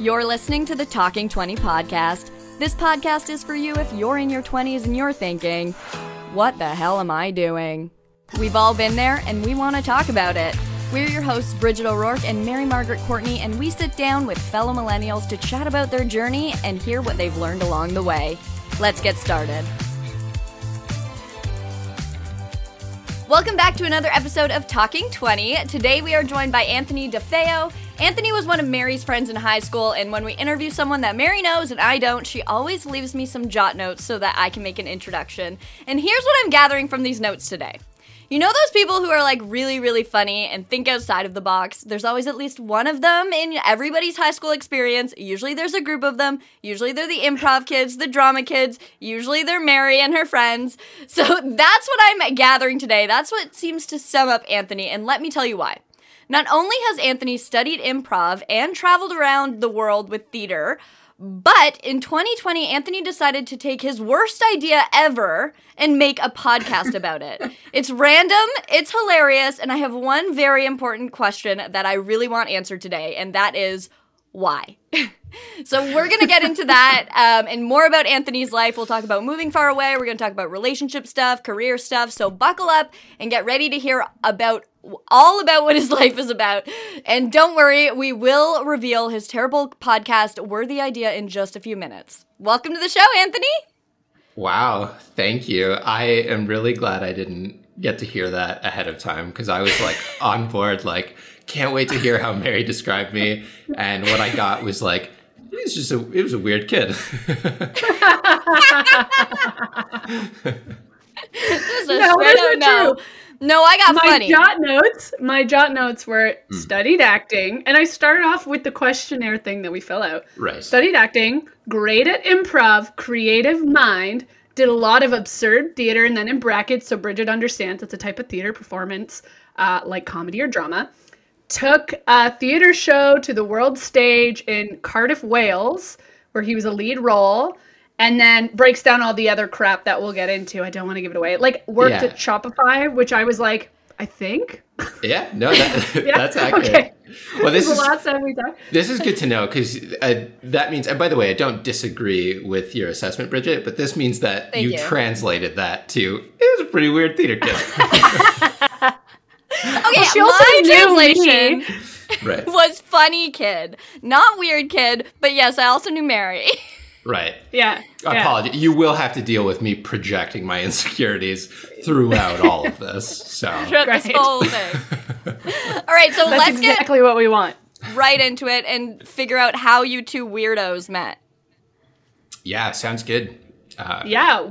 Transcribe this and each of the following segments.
You're listening to the Talking 20 podcast. This podcast is for you if you're in your 20s and you're thinking, what the hell am I doing? We've all been there and we want to talk about it. We're your hosts, Bridget O'Rourke and Mary Margaret Courtney, and we sit down with fellow millennials to chat about their journey and hear what they've learned along the way. Let's get started. Welcome back to another episode of Talking 20. Today we are joined by Anthony DiFeo. Anthony was one of Mary's friends in high school, and when we interview someone that Mary knows and I don't, she always leaves me some jot notes so that I can make an introduction. And here's what I'm gathering from these notes today. You know those people who are like really, really funny and think outside of the box? There's always at least one of them in everybody's high school experience. Usually there's a group of them. Usually they're the improv kids, the drama kids. Usually they're Mary and her friends. So that's what I'm gathering today. That's what seems to sum up Anthony, and let me tell you why. Not only has Anthony studied improv and traveled around the world with theater, but in 2020, Anthony decided to take his worst idea ever and make a podcast about it. It's random, it's hilarious, and I have one very important question that I really want answered today, and that is why? so we're going to get into that um, and more about Anthony's life. We'll talk about moving far away. We're going to talk about relationship stuff, career stuff. So buckle up and get ready to hear about all about what his life is about. And don't worry, we will reveal his terrible podcast worthy idea in just a few minutes. Welcome to the show, Anthony. Wow, thank you. I am really glad I didn't get to hear that ahead of time because I was like on board, like, can't wait to hear how Mary described me. And what I got was like, it was just a, it was a weird kid. this is a no, straight no. True. No, I got my funny. jot notes. My jot notes were mm. studied acting, and I started off with the questionnaire thing that we fill out. Right. Studied acting, great at improv, creative mind, did a lot of absurd theater, and then in brackets, so Bridget understands it's a type of theater performance, uh, like comedy or drama. Took a theater show to the world stage in Cardiff, Wales, where he was a lead role and then breaks down all the other crap that we'll get into. I don't want to give it away. Like worked yeah. at Shopify, which I was like, I think. Yeah, no, that, yeah? that's accurate. Okay. Well, this is the last time we talked. This is good to know because uh, that means. And by the way, I don't disagree with your assessment, Bridget, but this means that you, you, translated that to it was a pretty weird theater kid. okay, well, she also my translation right. was funny kid, not weird kid. But yes, I also knew Mary. Right. Yeah. I Yeah. You will have to deal with me projecting my insecurities throughout all of this. So throughout this whole thing. all right. So That's let's exactly get exactly what we want. Right into it and figure out how you two weirdos met. Yeah, sounds good. Uh, yeah.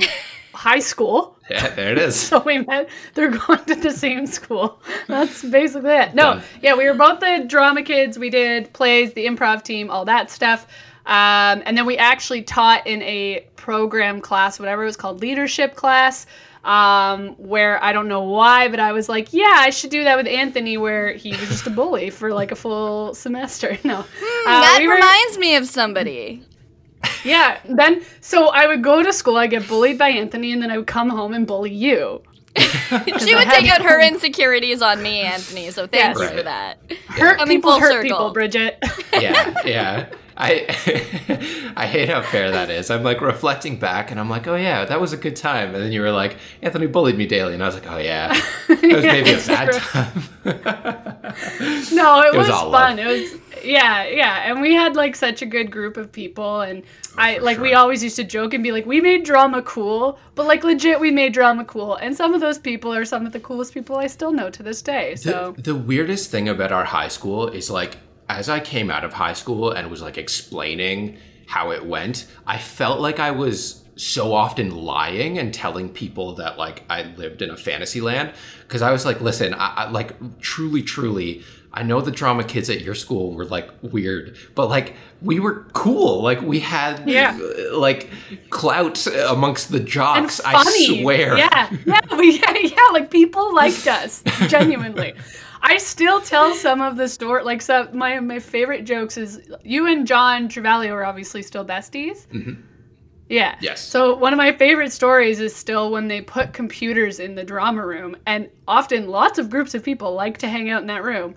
High school. Yeah, there it is. so we met. They're going to the same school. That's basically it. No, Done. yeah, we were both the drama kids. We did plays, the improv team, all that stuff. Um, and then we actually taught in a program class, whatever it was called, leadership class, um, where I don't know why, but I was like, yeah, I should do that with Anthony, where he was just a bully for like a full semester. No, hmm, uh, that we were... reminds me of somebody. Yeah. Then, so I would go to school, I get bullied by Anthony, and then I would come home and bully you. she would take out her insecurities on me, Anthony. So thank yes. you right. for that. Hurt Coming people, hurt circle. people, Bridget. yeah, yeah. I I hate how fair that is. I'm like reflecting back, and I'm like, oh yeah, that was a good time. And then you were like, Anthony bullied me daily, and I was like, oh yeah, that was maybe a bad time. no, it, it was, was fun. Love. It was yeah, yeah, and we had like such a good group of people, and oh, I like sure. we always used to joke and be like, we made drama cool, but like legit, we made drama cool, and some of those people are some of the coolest people I still know to this day. So the, the weirdest thing about our high school is like as I came out of high school and was like explaining how it went, I felt like I was so often lying and telling people that like I lived in a fantasy land because I was like, listen, I, I, like truly, truly, I know the drama kids at your school were like weird, but like we were cool. Like we had yeah. Uh, like clout amongst the jocks. I swear. Yeah, yeah, we, yeah, yeah. Like people liked us genuinely. I still tell some of the story. Like some my my favorite jokes is you and John Travaglio are obviously still besties. Mm-hmm. Yeah. Yes. So one of my favorite stories is still when they put computers in the drama room, and often lots of groups of people like to hang out in that room.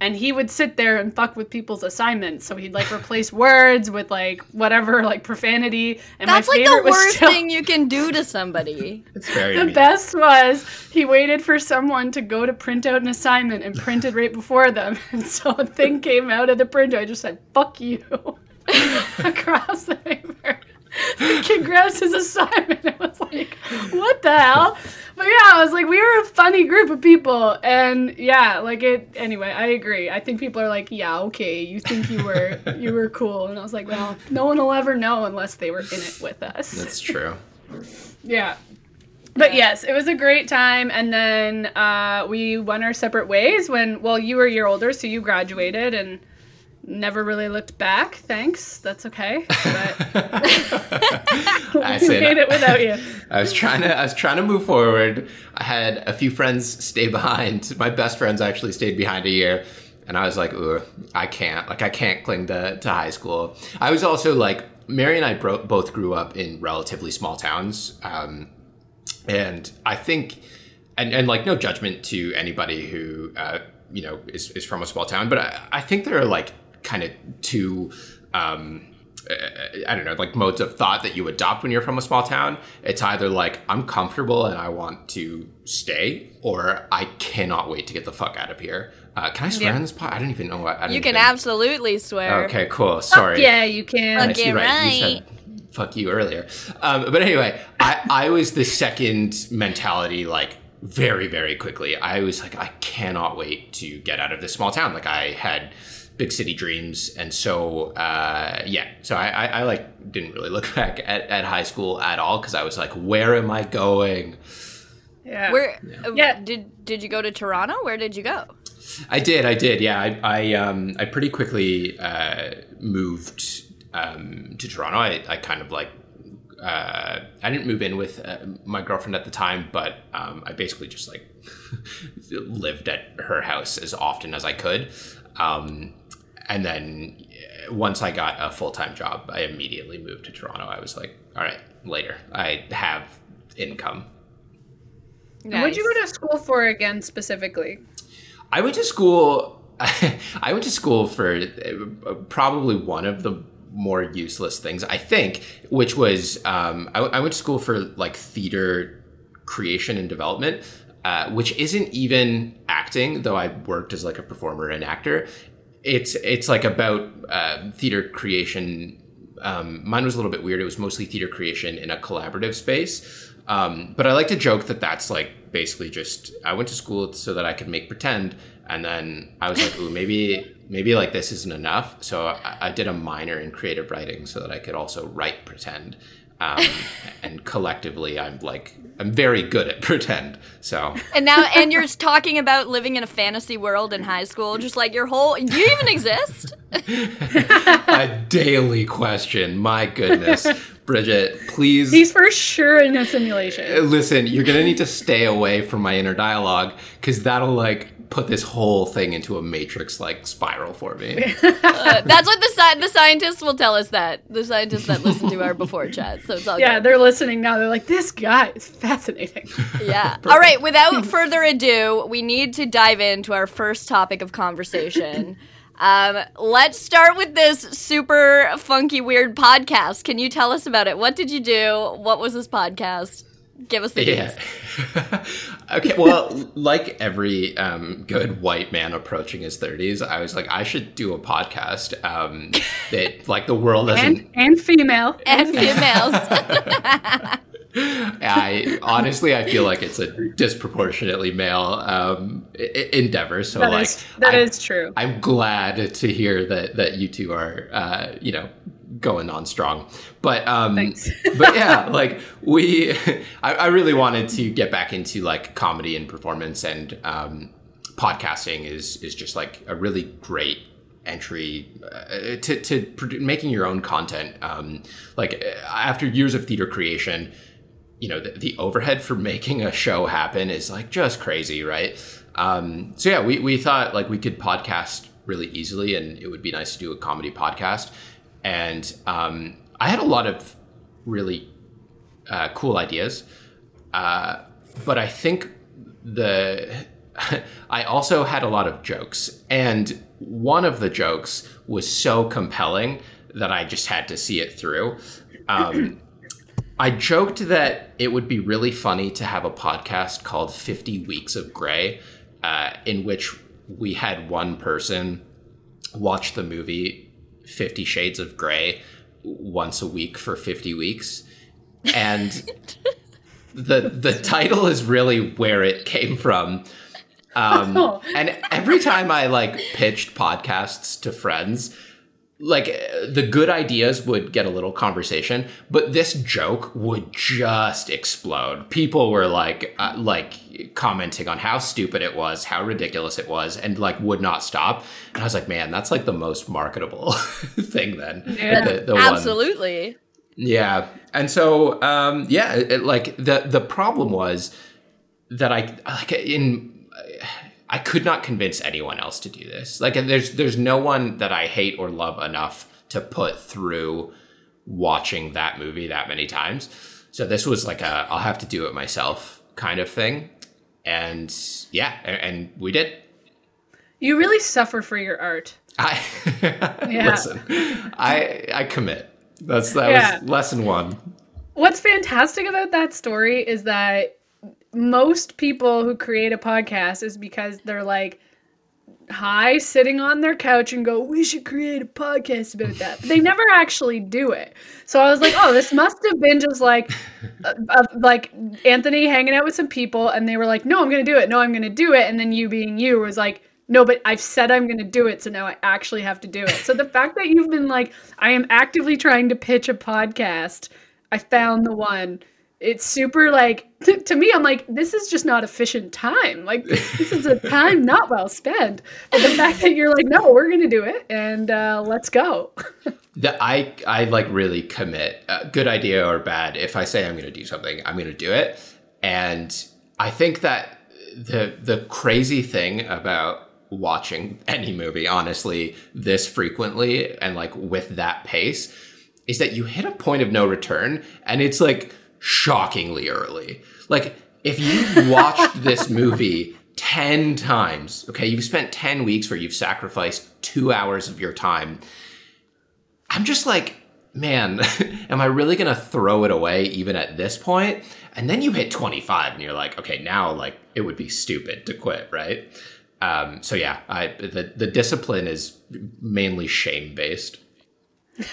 And he would sit there and fuck with people's assignments. So he'd like replace words with like whatever, like profanity. And That's my like the favorite was worst still- thing you can do to somebody. It's very The mean. best was he waited for someone to go to print out an assignment and printed right before them. And so a thing came out of the printer. I just said, fuck you across the paper. The kid grabs his assignment and was like, what the hell? But yeah, I was like, we were a funny group of people. And yeah, like it anyway, I agree. I think people are like, yeah, okay, you think you were you were cool. And I was like, well, no one will ever know unless they were in it with us. That's true. Yeah. But yes, it was a great time. And then uh, we went our separate ways when, well, you were a year older, so you graduated and never really looked back. Thanks. That's okay. But I said- made it without you. I was trying to I was trying to move forward. I had a few friends stay behind. My best friends actually stayed behind a year. And I was like, ooh, I can't. Like I can't cling to, to high school. I was also like Mary and I bro- both grew up in relatively small towns. Um, and I think and, and like no judgment to anybody who uh, you know is, is from a small town, but I, I think there are like kind of two um, uh, I don't know, like modes of thought that you adopt when you're from a small town. It's either like I'm comfortable and I want to stay, or I cannot wait to get the fuck out of here. Uh, can I swear Yeah. on this pod? I don't even know what. I don't You can even- absolutely swear. Okay, cool. Sorry. Yeah, you can. I Fuck see, you right. You said fuck you earlier. Um, but anyway, I, I was the second mentality, like very, very quickly. I was like, I cannot wait to get out of this small town. Like I had big city dreams. And so, uh, yeah, so I, I, I like didn't really look back at, at high school at all. Cause I was like, where am I going? Yeah. Where uh, Yeah. did did you go to Toronto? Where did you go? I did, I did. Yeah. I, I, um, I pretty quickly, uh, moved, um, to Toronto. I, I kind of like, uh, I didn't move in with uh, my girlfriend at the time, but um, I basically just like lived at her house as often as I could. Um, and then uh, once I got a full time job, I immediately moved to Toronto. I was like, all right, later. I have income. And What'd you go to school for again specifically? I went to school. I went to school for uh, probably one of the more useless things I think, which was um, I, I went to school for like theater creation and development, uh, which isn't even acting. Though I worked as like a performer and actor, it's it's like about uh, theater creation. Um, mine was a little bit weird. It was mostly theater creation in a collaborative space. Um, but I like to joke that that's like basically just I went to school so that I could make pretend, and then I was like, ooh, maybe maybe like this isn't enough. So I, I did a minor in creative writing so that I could also write pretend. Um, and collectively, I'm like I'm very good at pretend. So And now, and you're talking about living in a fantasy world in high school, just like your whole. Do you even exist? a daily question. My goodness, Bridget, please He's for sure in a simulation. listen. You're gonna need to stay away from my inner dialogue because that'll like put this whole thing into a matrix like spiral for me. Uh, that's what the sci- the scientists will tell us. That the scientists that listen to our before chat. So it's all Yeah, good. they're listening now. They're like, this guy is fascinating. Yeah. All right. Without further ado, we need to dive into our first topic of conversation. Um, let's start with this super funky, weird podcast. Can you tell us about it? What did you do? What was this podcast? Give us the Yeah. news. okay. Well, like every um, good white man approaching his thirties, I was like, I should do a podcast um, that like the world doesn't. and and female. And females. I honestly, I feel like it's a disproportionately male um, endeavor. So That like, is that I- is true. I'm glad to hear that that you two are, uh, you know, going on strong. But um, but yeah, like we, I, I really wanted to get back into like comedy and performance, and um, podcasting is is just like a really great entry uh, to to produ- making your own content. Um, like uh, after years of theater creation. You know the, the overhead for making a show happen is like just crazy, right? Um, so yeah, we, we thought like we could podcast really easily, and it would be nice to do a comedy podcast. And um, I had a lot of really uh, cool ideas, uh, but I think the I also had a lot of jokes. And one of the jokes was so compelling that I just had to see it through. Um, I joked that it would be really funny to have a podcast called 50 Weeks of Grey, uh, in which we had one person watch the movie Fifty Shades of Grey once a week for 50 weeks. And the the title is really where it came from. Um, Oh. and every time I like pitched podcasts to friends, like uh, the good ideas would get a little conversation, but this joke would just explode. People were like, uh, like commenting on how stupid it was, how ridiculous it was, and like would not stop. And I was like, man, that's like the most marketable thing. Then Yeah. The- the one- Absolutely. yeah, and so um, yeah, it, like the the problem was that I like in I could not convince anyone else to do this. Like, there's there's no one that I hate or love enough to put through watching that movie that many times. So this was like a I'll have to do it myself kind of thing, and yeah, and, and we did. You really suffer for your art. I Yeah. listen. I I commit. That's that Yeah. was lesson one. What's fantastic about that story is that most people who create a podcast is because they're like high sitting on their couch and go we should create a podcast about that. But they never actually do it. So i was like oh this must have been just like uh, uh, like anthony hanging out with some people and they were like no i'm gonna do it. No i'm gonna do it and then you being you was like no but i've said i'm gonna do it so now i actually have to do it so the fact that you've been like i am actively trying to pitch a podcast i found the one it's super like to me i'm like this is just not efficient time like this is a time not well spent but the fact that you're like no we're gonna do it and uh, let's go that I I like really commit. Uh, good idea or bad. If I say I'm going to do something, I'm going to do it. And I think that the the crazy thing about watching any movie, honestly, this frequently and like with that pace, is that you hit a point of no return, and it's like shockingly early. Like if you watched this movie 10 times, okay, you've spent 10 weeks where you've sacrificed two hours of your time. I'm just like, man, am I really gonna throw it away even at this point? And then you hit 25 and you're like, okay, now like it would be stupid to quit, right? Um, so yeah, I the the discipline is mainly shame based.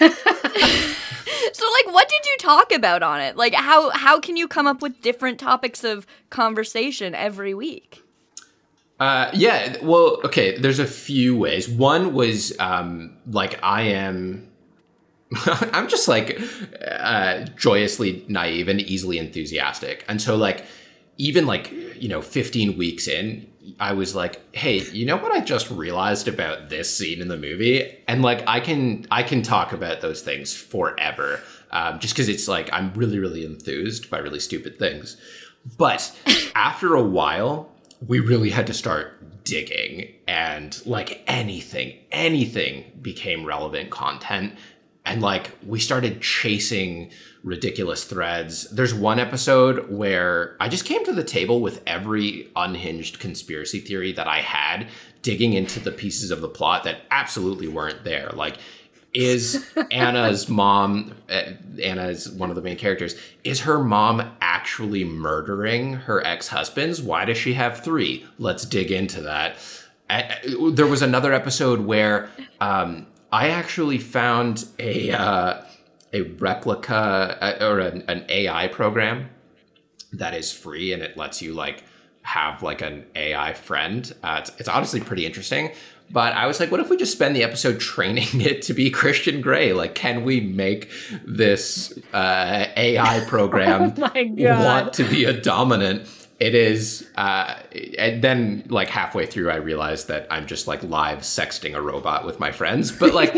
So like what did you talk about on it? Like how how can you come up with different topics of conversation every week? Uh, yeah, well, okay, there's a few ways. One was um, like I am. I'm just like uh, joyously naive and easily enthusiastic. And so, like, even like, you know, 15 weeks in, I was like, hey, you know what I just realized about this scene in the movie? And like, I can, I can talk about those things forever. Um, just because it's like, I'm really, really enthused by really stupid things. But after a while, we really had to start digging and like anything, anything became relevant content. And like we started chasing ridiculous threads. There's one episode where I just came to the table with every unhinged conspiracy theory that I had, digging into the pieces of the plot that absolutely weren't there. Like, is Anna's mom, uh, Anna is one of the main characters, is her mom actually murdering her ex husbands? Why does she have three? Let's dig into that. Uh, there was another episode where um, I actually found a uh, a replica uh, or an, an AI program that is free and it lets you like have like an AI friend. Uh, it's, it's honestly pretty interesting. But I was like, what if we just spend the episode training it to be Christian Grey? Like, can we make this uh, AI program Oh want to be a dominant? It is, uh, and then like halfway through, I realized that I'm just like live sexting a robot with my friends. But like,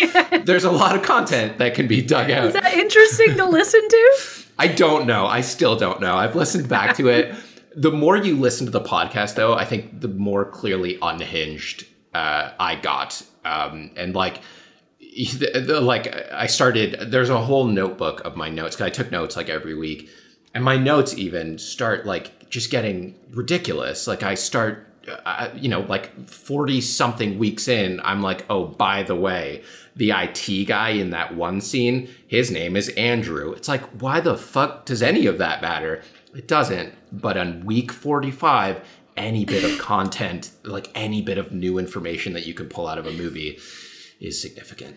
there's a lot of content that can be dug out. is that interesting to listen to I don't know. I still don't know. I've listened back to it. The more you listen to the podcast, though, I think the more clearly unhinged uh, I got. Um, and like, the, the- like I started. There's a whole notebook of my notes because I took notes like every week, and my notes even start like just getting ridiculous. Like I start uh, you know, like 40 something weeks in, I'm like, oh, by the way, the IT guy in that one scene, his name is Andrew. It's like, why the fuck does any of that matter? It doesn't. But on week 45, any bit of content, like any bit of new information that you can pull out of a movie is significant.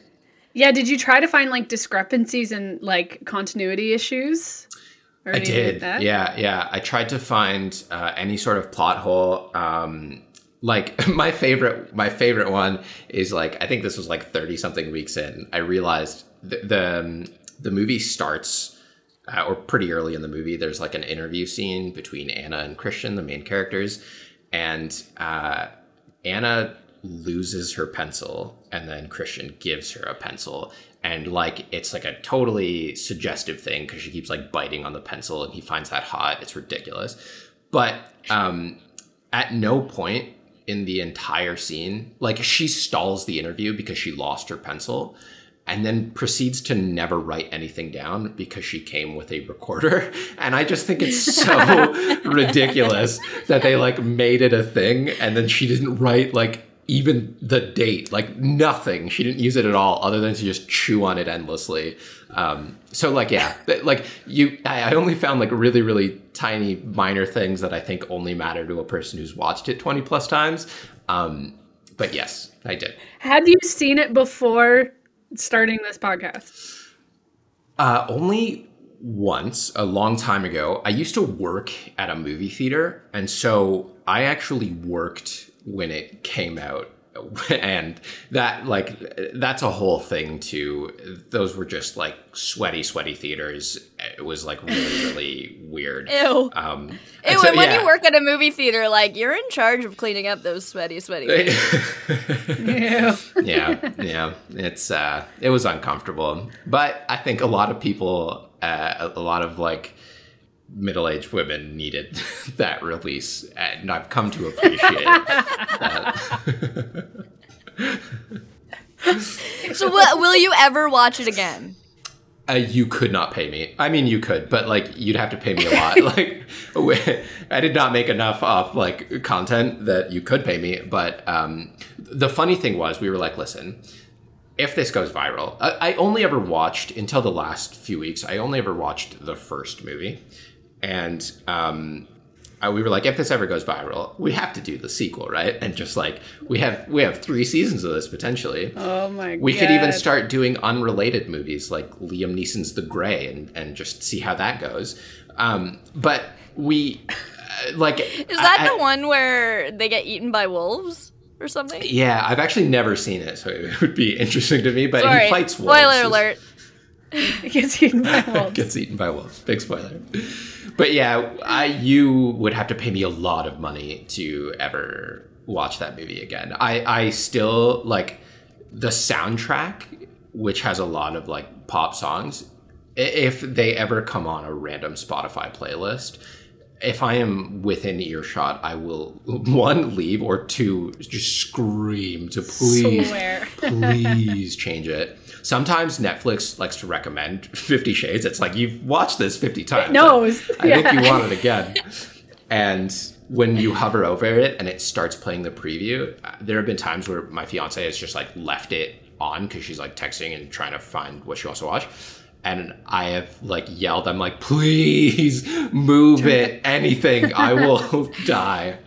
Yeah, did you try to find like discrepancies and like continuity issues? I did. Like yeah, yeah. I tried to find uh, any sort of plot hole. Um, like my favorite, my favorite one is like I think this was like thirty something weeks in. I realized the the, um, the movie starts uh, or pretty early in the movie. There's like an interview scene between Anna and Christian, the main characters, and uh, Anna loses her pencil and then Christian gives her a pencil and like it's like a totally suggestive thing because she keeps like biting on the pencil and he finds that hot it's ridiculous but um at no point in the entire scene like she stalls the interview because she lost her pencil and then proceeds to never write anything down because she came with a recorder. And I just think it's so ridiculous that they like made it a thing and then she didn't write like even the date, like nothing. She didn't use it at all, other than to just chew on it endlessly. Um, so, like, yeah, like you, I only found like really, really tiny, minor things that I think only matter to a person who's watched it twenty plus times. Um, but yes, I did. Had you seen it before starting this podcast? Uh, only once, a long time ago. I used to work at a movie theater, and so I actually worked when it came out. And that like that's a whole thing too. Those were just like sweaty sweaty theaters. It was like really really weird. Ew. Um ew and, so, and when yeah. you work at a movie theater like you're in charge of cleaning up those sweaty sweaty yeah yeah yeah. It's uh it was uncomfortable. But i think a lot of people uh, a lot of like middle-aged women needed that release and i've come to appreciate that so will, will you ever watch it again uh, you could not pay me. I mean, you could, but like you'd have to pay me a lot. like, I did not make enough off like content that you could pay me. But um, the funny thing was, we were like, listen, if this goes viral, I, I only ever watched until the last few weeks. I only ever watched the first movie, and um, uh, we were like, if this ever goes viral, we have to do the sequel, right? And just like we have we have three seasons of this potentially. Oh my! God. We God. could even start doing unrelated movies like Liam Neeson's The Grey, and and just see how that goes. Um, but we uh, like is that I, the I, one where they get eaten by wolves? Or something? Yeah, I've actually never seen it, so it would be interesting to me. But Sorry. he fights wolves. Spoiler alert. gets eaten by wolves. gets eaten by wolves. Big spoiler. But yeah, I you would have to pay me a lot of money to ever watch that movie again. I I still like the soundtrack, which has a lot of like pop songs. If they ever come on a random Spotify playlist, if I am within earshot, I will one leave or two just scream to please, please change it. Sometimes Netflix likes to recommend Fifty Shades. It's like you've watched this fifty times. It knows. I, yeah. think you want it again. and when you hover over it and it starts playing the preview, uh, there have been times where my fiance has just like left it on because she's like texting and trying to find what she wants to watch and I have like yelled, I'm like, please move it, anything, I will die.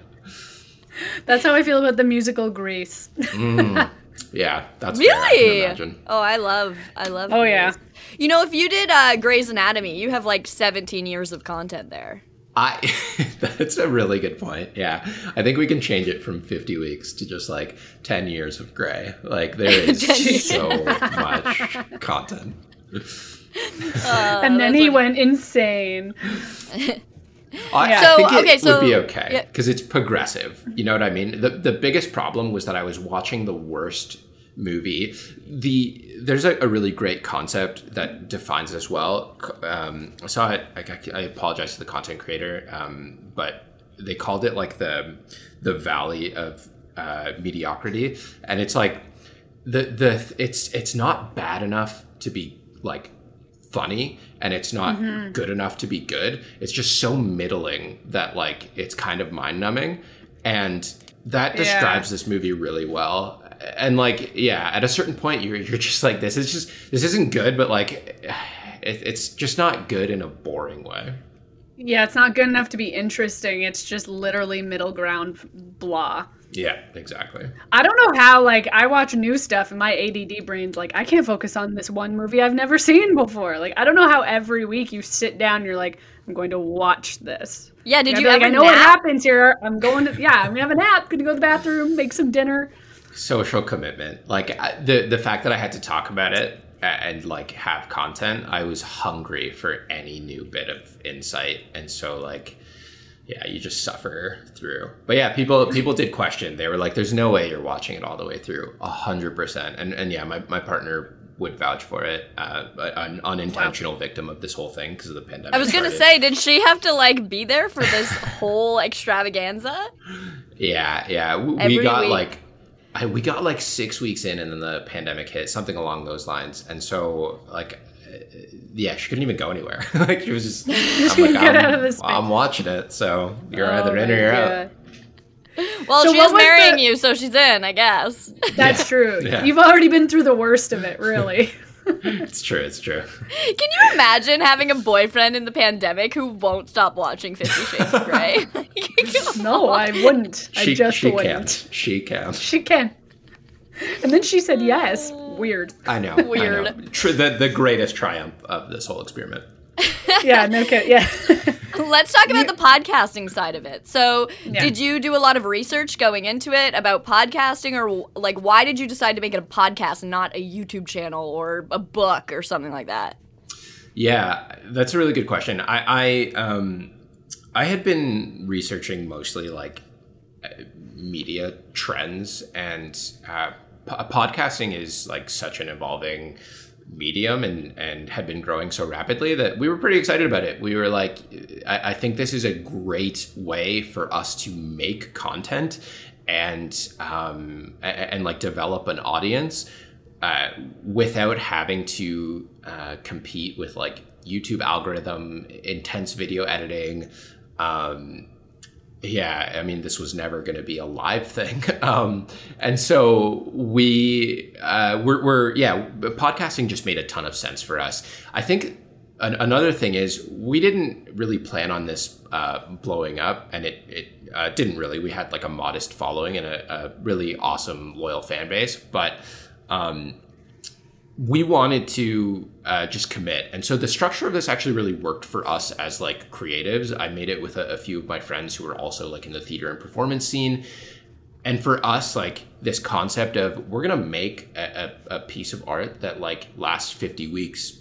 That's how I feel about the musical Grease. mm, yeah, that's really. I oh, I love, I love. Oh Grease. yeah. You know, if you did uh, Grey's Anatomy, you have like 17 years of content there. I that's a really good point. Yeah. I think we can change it from 50 weeks to just like 10 years of gray. Like there is so much content. Uh, and then he like... went insane. I, so, I think it okay, so, would be okay because yeah. it's progressive. You know what I mean? The the biggest problem was that I was watching the worst movie. The there's a, a really great concept that defines as well. Um, I saw it. I, I, apologize to the content creator, um, but they called it like the the valley of uh, mediocrity, and it's like the the it's it's not bad enough to be like funny and it's not mm-hmm. good enough to be good. It's just so middling that like it's kind of mind numbing. And that describes this movie really well. And like, yeah, at a certain point, you're you're just like, this is just this isn't good, but like, it, it's just not good in a boring way. Yeah, it's not good enough to be interesting. It's just literally middle ground blah. Yeah, exactly. I don't know how, like, I watch new stuff and my ADD brain's like, I can't focus on this one movie I've never seen before. Like, I don't know how every week you sit down and you're like, I'm going to watch this. Yeah, did I'd you be like, I know nap? what happens here. I'm going to, yeah, I'm going to have a nap, going to go to the bathroom, make some dinner. social commitment like I- the the fact that i had to talk about it and like have content i was hungry for any new bit of insight and so like yeah you just suffer through but yeah people people did question they were like there's no way you're watching it all the way through a hundred percent and and yeah my, my partner would vouch for it uh an unintentional victim of this whole thing because of the pandemic I was gonna started. say, did she have to like be there for this whole extravaganza? Yeah, yeah. We, we got week. like I, we got like six weeks in, and then the pandemic hit, something along those lines. And so, like, Uh, yeah, she couldn't even go anywhere. like, she was just. I'm like, Get I'm, out of this I'm watching it, so you're Oh either in or you're oh God. out. Well, So she was marrying the- you, so she's in, I guess. That's Yeah. true. Yeah. You've already been through the worst of it, really. It's true. It's true. Can you imagine having a boyfriend in the pandemic who won't stop watching Fifty Shades of Grey? no, I wouldn't. I She, just she wouldn't. can't. She can't. She can. And then she said yes. Oh. Weird. I know. Weird. I know. Tr- the the greatest triumph of this whole experiment. Yeah, no kidding. Yeah. Let's talk about the podcasting side of it. So, Yeah. did you do a lot of research going into it about podcasting, or like, why did you decide to make it a podcast and not a YouTube channel or a book or something like that? Yeah, that's a really good question. I I um I had been researching mostly like uh, media trends and uh, po- podcasting is like such an evolving medium and and had been growing so rapidly that we were pretty excited about it. We were like, I, I think this is a great way for us to make content and um and, and like develop an audience uh, without having to uh, compete with like YouTube algorithm, intense video editing. Um, yeah, I mean, this was never going to be a live thing. Um, and so we, uh, we're, we're, yeah, podcasting just made a ton of sense for us. I think an, another thing is we didn't really plan on this uh, blowing up, and it, it uh, didn't really. We had like a modest following and a, a really awesome, loyal fan base, but um, we wanted to uh, just commit. And so the structure of this actually really worked for us as like creatives. I made it with a, a few of my friends who were also like in the theater and performance scene. And for us like this concept of we're gonna make a, a, a piece of art that like lasts 50 weeks.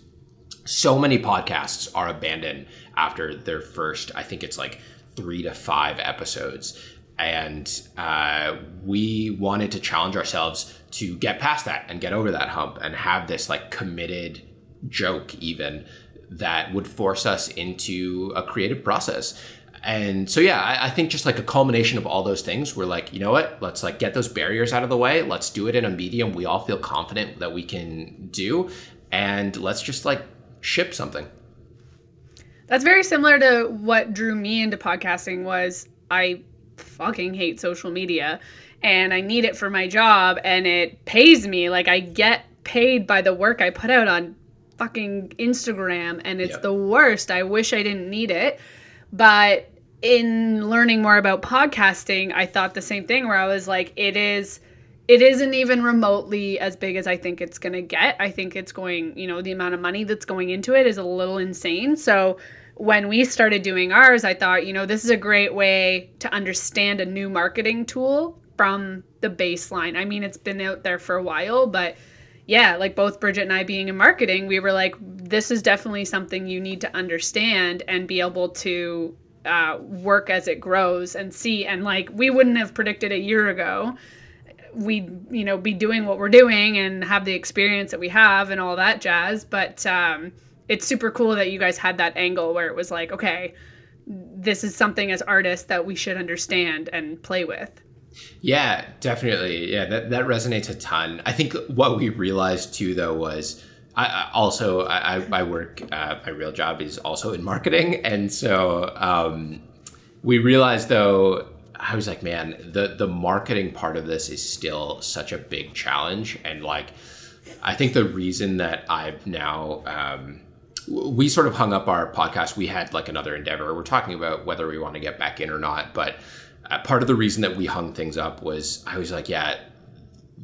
So many podcasts are abandoned after their first i think it's like three to five episodes and uh, we wanted to challenge ourselves to get past that and get over that hump and have this like committed joke even that would force us into a creative process. And so yeah I, I think just like a culmination of all those things we're like you know what? Let's like get those barriers out of the way. Let's do it in a medium we all feel confident that we can do. And let's just like ship something. That's very similar to what drew me into podcasting was I fucking hate social media and I need it for my job and it pays me like I get paid by the work I put out on fucking Instagram and it's Yep. the worst. I wish I didn't need it. But in learning more about podcasting, I thought the same thing where I was like it is it isn't even remotely as big as I think it's going to get. I think it's going, you know, the amount of money that's going into it is a little insane. So when we started doing ours, I thought, you know, this is a great way to understand a new marketing tool from the baseline. I mean, it's been out there for a while, but yeah, like both Bridget and I being in marketing, we were like, this is definitely something you need to understand and be able to uh, work as it grows and see. And like, we wouldn't have predicted a year ago we you know be doing what we're doing and have the experience that we have and all that jazz but um it's super cool that you guys had that angle where it was like okay this is something as artists that we should understand and play with Yeah, definitely. Yeah, that, that resonates a ton. I think what we realized too, though, was I, I also I, I- work. Uh, my real job is also in marketing, and so um, we realized though I was like, man, the the marketing part of this is still such a big challenge, and like, I think the reason that I've now um, we sort of hung up our podcast. We had like another endeavor. We're talking about whether we want to get back in or not, but uh, part of the reason that we hung things up was I was like, yeah,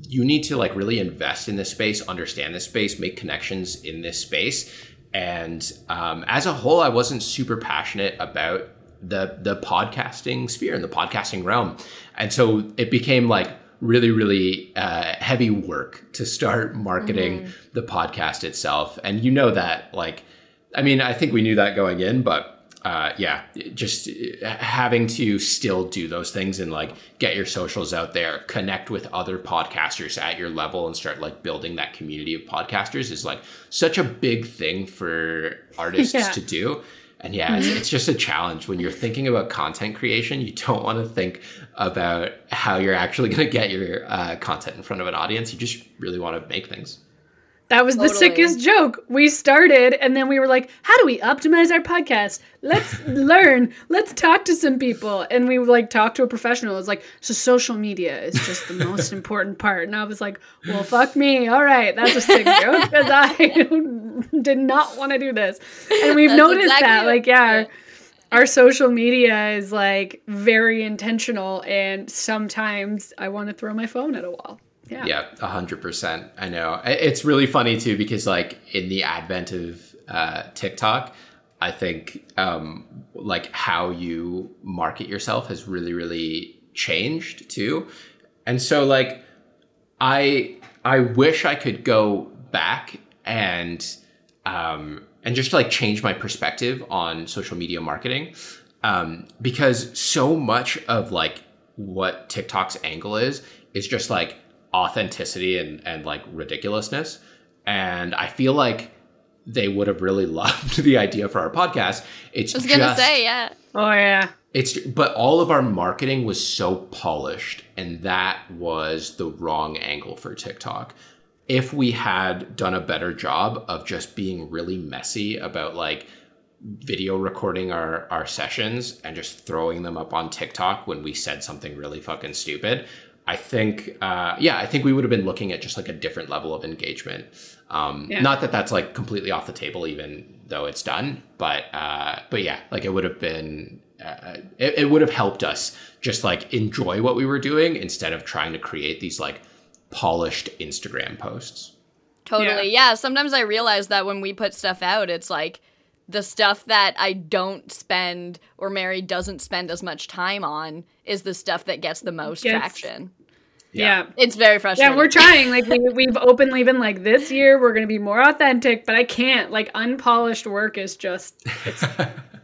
you need to like really invest in this space, understand this space, make connections in this space. And um, as a whole, I wasn't super passionate about the the podcasting sphere and the podcasting realm, and so it became like really really uh, heavy work to start marketing mm-hmm. the podcast itself. And you know that, like, I mean, I think we knew that going in, but uh, yeah, just having to still do those things and like get your socials out there, connect with other podcasters at your level, and start like building that community of podcasters is like such a big thing for artists yeah. to do. And yeah, it's, it's, just a challenge when you're thinking about content creation. You don't want to think about how you're actually going to get your uh, content in front of an audience. You just really want to make things. That was totally. the sickest joke. We started and then we were like, how do we optimize our podcast? Let's learn. Let's talk to some people. And we like talked to a professional. It was like, so social media is just the most important part. And I was like, well, fuck me. All right. That's a sick joke because I did not want to do this. And we've that's noticed exactly that. Like, yeah. Our social media is like very intentional, and sometimes I want to throw my phone at a wall. Yeah. Yeah, a hundred percent. I know. It's really funny too because like in the advent of uh, TikTok, I think um, like how you market yourself has really, really changed too. And so like I I wish I could go back and um, and just like change my perspective on social media marketing um, because so much of like what TikTok's angle is is just like authenticity and, and like ridiculousness. And I feel like they would have really loved the idea for our podcast. It's I was gonna just, say, yeah. Oh yeah. It's but all of our marketing was so polished, and that was the wrong angle for TikTok. If we had done a better job of just being really messy about like video recording our our sessions and just throwing them up on TikTok when we said something really fucking stupid, I think, uh, yeah, I think we would have been looking at just like a different level of engagement. Um, yeah. Not that that's like completely off the table, even though it's done, but uh, but yeah, like it would have been, uh, it, it would have helped us just like enjoy what we were doing instead of trying to create these like polished Instagram posts. Totally, yeah. yeah. Sometimes I realize that when we put stuff out, it's like the stuff that I don't spend or Mary doesn't spend as much time on is the stuff that gets the most gets, traction. Yeah. yeah. It's very frustrating. Yeah, we're trying. Like we we've openly been like this year we're gonna be more authentic, but I can't. Like unpolished work is just it's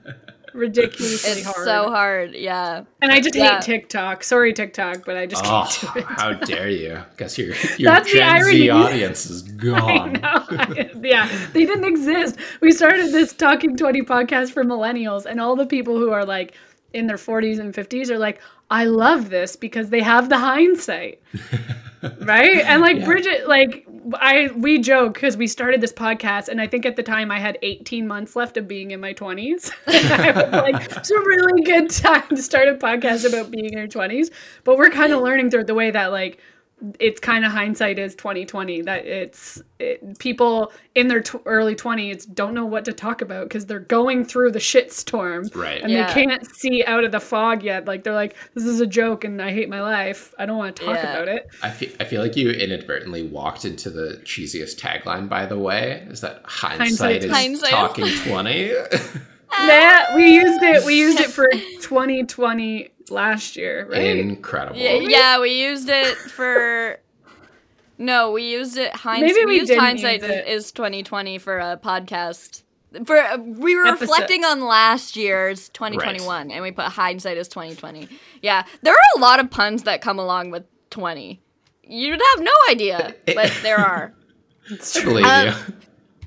ridiculously it's hard. so hard, yeah. And I just yeah. hate TikTok. Sorry, TikTok, but I just oh, can't do it. how dare you? Guess your your That's Gen Z audience is gone. yeah, they didn't exist. We started this Talking Twenty podcast for millennials, and all the people who are like in their 40s and 50s are like, I love this because they have the hindsight. right? And like yeah. Bridget, like I we joke because we started this podcast, and I think at the time I had 18 months left of being in my 20s. I was like, it's a really good time to start a podcast about being in your 20s. But we're kind of learning through the way that like it's kind of hindsight is 2020 that it's it, people in their t- early 20s don't know what to talk about because they're going through the shit storm right and yeah. they can't see out of the fog yet like they're like this is a joke and i hate my life i don't want to talk yeah. about it I feel, I feel like you inadvertently walked into the cheesiest tagline by the way is that hindsight, hindsight is hindsight. talking 20 yeah we used it we used it for 2020 last year, right? Incredible. Yeah, yeah, we used it for. No, we used it. Hindsight. Maybe we, we used hindsight use is twenty twenty for a podcast. For uh, we were Episode. reflecting on last year's twenty twenty one, and we put hindsight is twenty twenty. Yeah, there are a lot of puns that come along with twenty. You'd have no idea, but there are. It's believe um.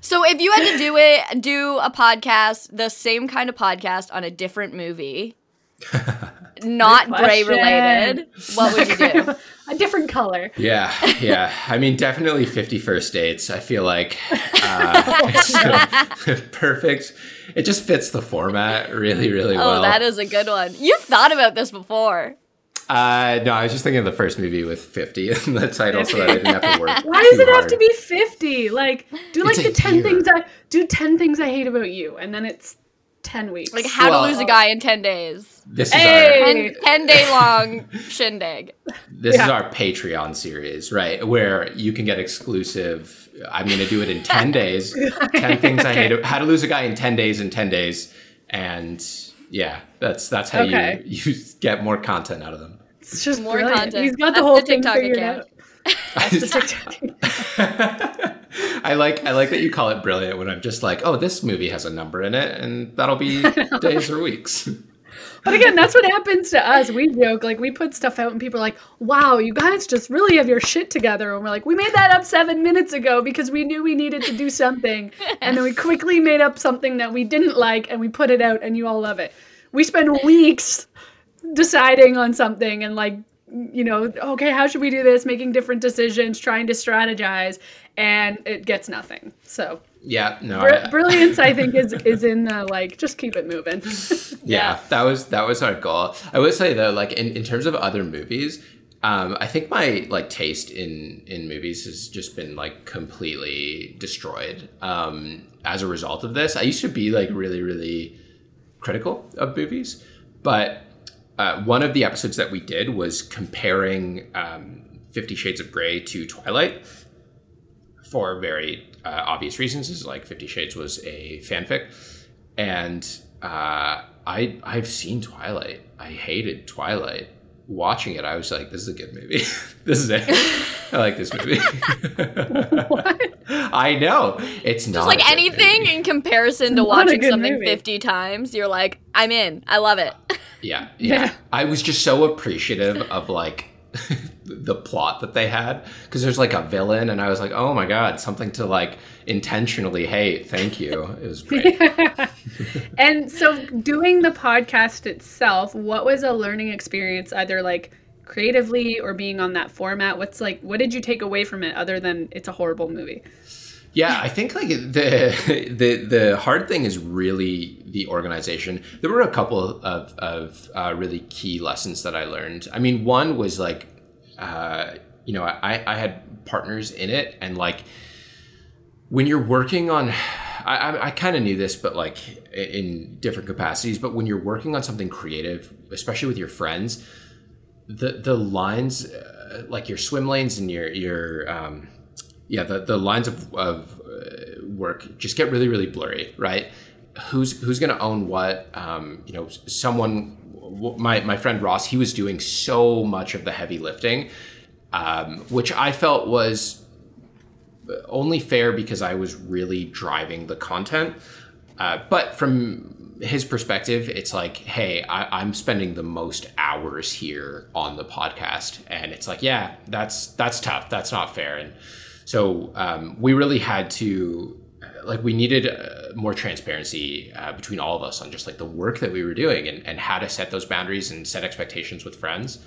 So if you had to do it, do a podcast, the same kind of podcast on a different movie, not Grey related, what would you do? a different color. Yeah, yeah. I mean, definitely 50 First Dates. I feel like uh, perfect. It just fits the format really, really oh, well. Oh, that is a good one. You've thought about this before. Uh, no, I was just thinking of the first movie with 50 in the title so that I didn't have to work. Why does too it have to be 50? Like, do like It's the 10 year. things I do 10 things I hate about you, and then it's 10 weeks. Like how Well- to lose a guy in 10 days. This is Hey! our 10, 10 day long shindig. this is our Patreon series, right? Where you can get exclusive. I'm going to do it in 10 days. 10 things I hate. How to lose a guy in 10 days in 10 days. And yeah, that's that's how Okay. you you get more content out of them. it's just More brilliant. content. He's got the That's whole the thing TikTok figured account. out. That's the TikTok. I like I like that you call it brilliant when I'm just like, oh, this movie has a number in it, and that'll be days or weeks. But again, that's what happens to us. We joke, like we put stuff out and people are like, wow, you guys just really have your shit together. And we're like, we made that up seven minutes ago because we knew we needed to do something. And then we quickly made up something that we didn't like and we put it out and you all love it. We spend weeks deciding on something and like, you know, okay, how should we do this? Making different decisions, trying to strategize, and it gets nothing. So Yeah, no, br- I- brilliance, I think, is is in the like, just keep it moving. yeah, that was that was our goal. I would say though, like in, in terms of other movies, um, I think my like taste in in movies has just been like completely destroyed um, as a result of this. I used to be like really really critical of movies, but uh, one of the episodes that we did was comparing um, Fifty Shades of Grey to Twilight for very uh, obvious reasons. Is like Fifty Shades was a fanfic, and uh, I I've seen Twilight. I hated Twilight. Watching it, I was like, "This is a good movie. this is it. I like this movie." what? I know it's not Just like a good anything movie. in comparison to watching something movie. 50 times, you're like, I'm in. I love it. Yeah, yeah. I was just so appreciative of like the plot that they had because there's like a villain, and I was like, oh my god, something to like intentionally hate. Thank you. It was great. And so, doing the podcast itself, what was a learning experience, either like creatively or being on that format? What's like, what did you take away from it other than it's a horrible movie? Yeah, I think like the the the hard thing is really the organization. There were a couple of of uh, really key lessons that I learned. I mean, one was like, uh, you know, I I had partners in it, and like when you're working on, I I, I kind of knew this, but like in different capacities. But when you're working on something creative, especially with your friends, the the lines, uh, like your swim lanes and your your um, yeah the, the lines of, of uh, work just get really really blurry right who's who's going to own what um, you know someone my, my friend ross he was doing so much of the heavy lifting um, which i felt was only fair because i was really driving the content uh, but from his perspective, it's like, hey, I, I'm spending the most hours here on the podcast, and it's like, yeah, that's that's tough. That's not fair. And so um, we really had to, uh, like, we needed uh, more transparency uh, between all of us on just like the work that we were doing and, and how to set those boundaries and set expectations with friends.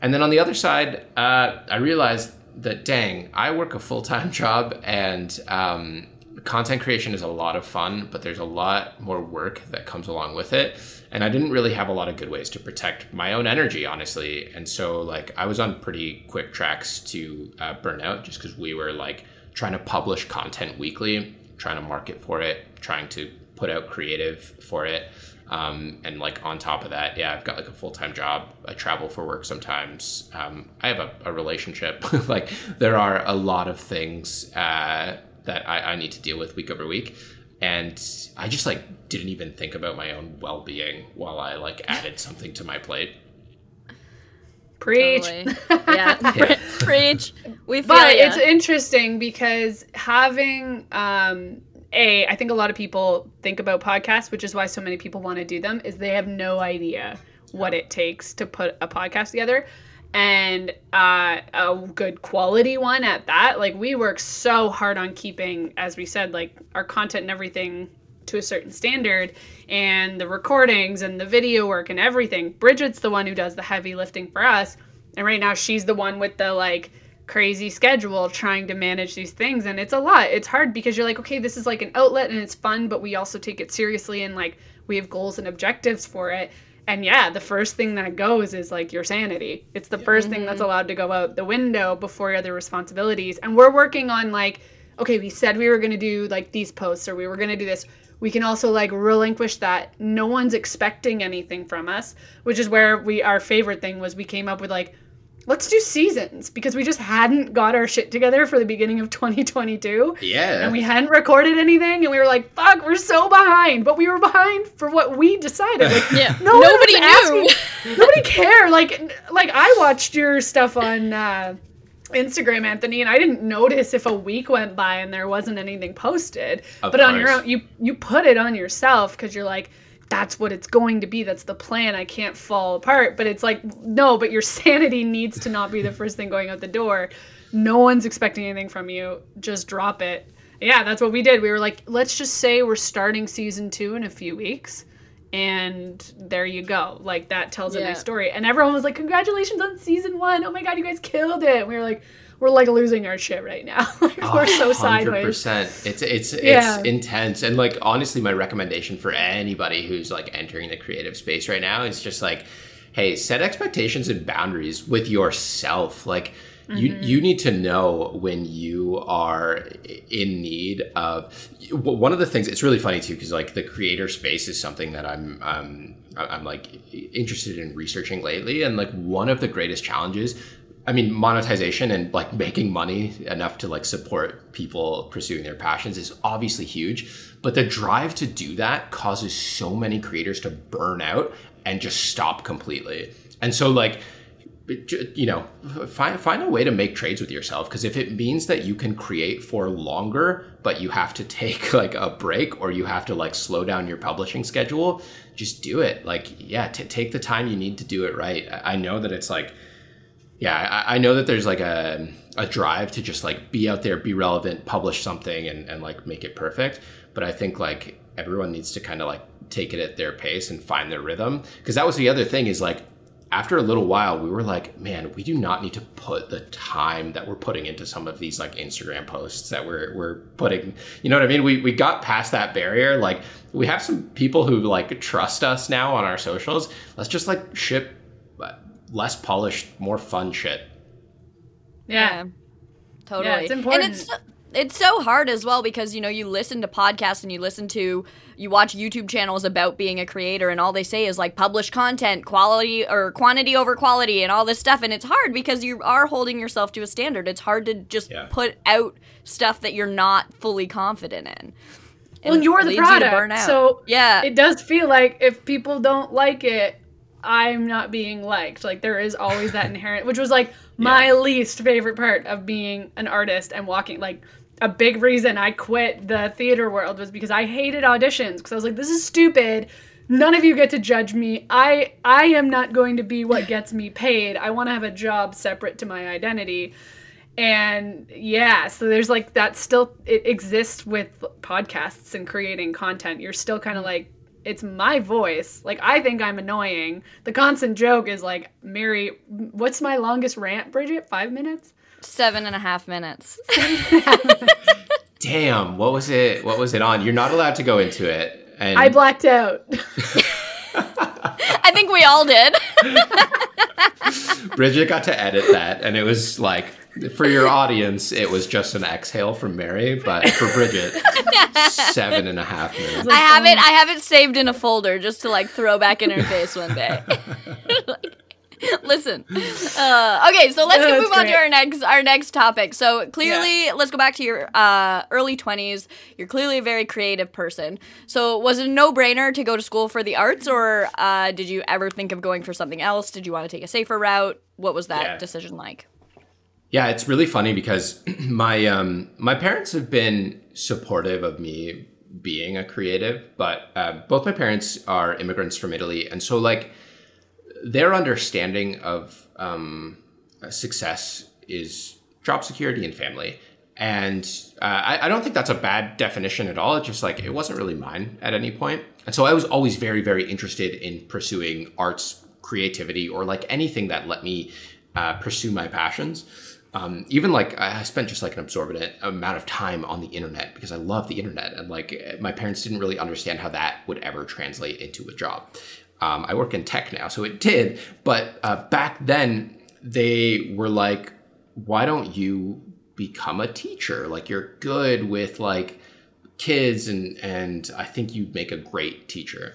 And then on the other side, uh, I realized that dang, I work a full time job and um, content creation is a lot of fun, but there's a lot more work that comes along with it. And I didn't really have a lot of good ways to protect my own energy, honestly. And so, like, I was on pretty quick tracks to uh, burnout just because we were like trying to publish content weekly, trying to market for it, trying to put out creative for it. Um, and like on top of that, yeah, I've got like a full time job. I travel for work sometimes. Um, I have a, a relationship. like there are a lot of things uh, that I, I need to deal with week over week, and I just like didn't even think about my own well being while I like added something to my plate. Preach. Totally. Yeah. Yeah. Preach. We feel But ya. it's interesting because having um a I think a lot of people think about podcasts, which is why so many people want to do them, is they have no idea what it takes to put a podcast together. And uh, a good quality one at that. Like we work so hard on keeping, as we said, like our content and everything to a certain standard and the recordings and the video work and everything. Bridget's the one who does the heavy lifting for us. And right now she's the one with the like crazy schedule trying to manage these things and it's a lot. It's hard because you're like, okay, this is like an outlet and it's fun, but we also take it seriously and like we have goals and objectives for it. And yeah, the first thing that goes is like your sanity. It's the 1st thing that's mm-hmm. allowed to go out the window before your other responsibilities. And we're working on like, okay, we said we were going to do like these posts or we were going to do this. We can also like relinquish that. No one's expecting anything from us, which is where we our favorite thing was we came up with like let's do seasons because we just hadn't got our shit together for the beginning of 2022. Yeah. And we hadn't recorded anything, and we were like, "Fuck, we're so behind." But we were behind for what we decided. Like, Yeah. no Nobody was knew. asking- nobody cared. Like, like I watched your stuff on uh, Instagram, Anthony, and I didn't notice if a week went by and there wasn't anything posted. Of but on your own, you you put it on yourself because you're like. That's what it's going to be. That's the plan. I can't fall apart. But it's like, no, but your sanity needs to not be the first thing going out the door. No one's expecting anything from you. Just drop it. Yeah, that's what we did. We were like, let's just say we're starting season two in a few weeks. And there you go. Like, that tells a Yeah. nice story. And everyone was like, congratulations on season one. Oh my God, you guys killed it. And we were like, we're like losing our shit right now. like, we're so sideways. 100%. It's it's Yeah. it's intense and like honestly my recommendation for anybody who's like entering the creative space right now is just like hey, set expectations and boundaries with yourself. Like you Mm-hmm. you need to know when you are in need of one of the things it's really funny too because like the creator space is something that I'm um I'm like interested in researching lately and like one of the greatest challenges I mean, monetization and like making money enough to like support people pursuing their passions is obviously huge. But the drive to do that causes so many creators to burn out and just stop completely. And so, like, you know, find find a way to make trades with yourself because if it means that you can create for longer, but you have to take like a break or you have to like slow down your publishing schedule, just do it. Like, yeah, t- take the time you need to do it right. I I know that it's like yeah, I, I know that there's like a a drive to just like be out there, be relevant, publish something, and and like make it perfect. But I think like everyone needs to kind of like take it at their pace and find their rhythm. Because that was the other thing is like after a little while, we were like, man, we do not need to put the time that we're putting into some of these like Instagram posts that we're we're putting. You know what I mean? We we got past that barrier. Like we have some people who like trust us now on our socials. Let's just like ship less polished, more fun shit. Yeah. Totally. Yeah, it's important. And it's it's so hard as well because you know you listen to podcasts and you listen to you watch YouTube channels about being a creator and all they say is like publish content, quality or quantity over quality and all this stuff and it's hard because you are holding yourself to a standard. It's hard to just Yeah. put out stuff that you're not fully confident in. Well, And you're the leads you product. So yeah. it does feel like if people don't like it, I'm not being liked. Like there is always that inherent, which was like my least favorite part of being an artist and walking. Like a big reason I quit the theater world was because I hated auditions because I was like, this is stupid. None of you get to judge me. I I am not going to be what gets me paid. I want to have a job separate to my identity and yeah so there's like that still it exists with podcasts and creating content you're still kind of like it's my voice like i think i'm annoying the constant joke is like mary what's my longest rant bridget five minutes Seven and a half minutes. Damn, what was it? What was it on? You're not allowed to go into it. And i blacked out I think we all did. Bridget got to edit that, and it was like for your audience, it was just an exhale from Mary, but for Bridget, seven and a half minutes. I have it. I have it saved in a folder just to like throw back in her face one day. Listen. Uh, okay, so let's Yeah, move that's on to our next our next topic. So clearly, let's go back to your uh, early twenties. You're clearly a very creative person. So was it a no brainer to go to school for the arts, or uh, did you ever think of going for something else? Did you want to take a safer route? What was that Yeah. decision like? Yeah, it's really funny because my um, my parents have been supportive of me being a creative, but uh, both my parents are immigrants from Italy, and so like their understanding of um, success is job security and family. And uh, I, I don't think that's a bad definition at all. It's just like it wasn't really mine at any point. And so I was always very, very interested in pursuing arts, creativity, or like anything that let me uh, pursue my passions. Um, even like I spent just like an absorbent amount of time on the internet because I love the internet. And like my parents didn't really understand how that would ever translate into a job. Um, I work in tech now, so it did. But uh, back then, they were like, "Why don't you become a teacher? Like you're good with like kids, and and I think you'd make a great teacher."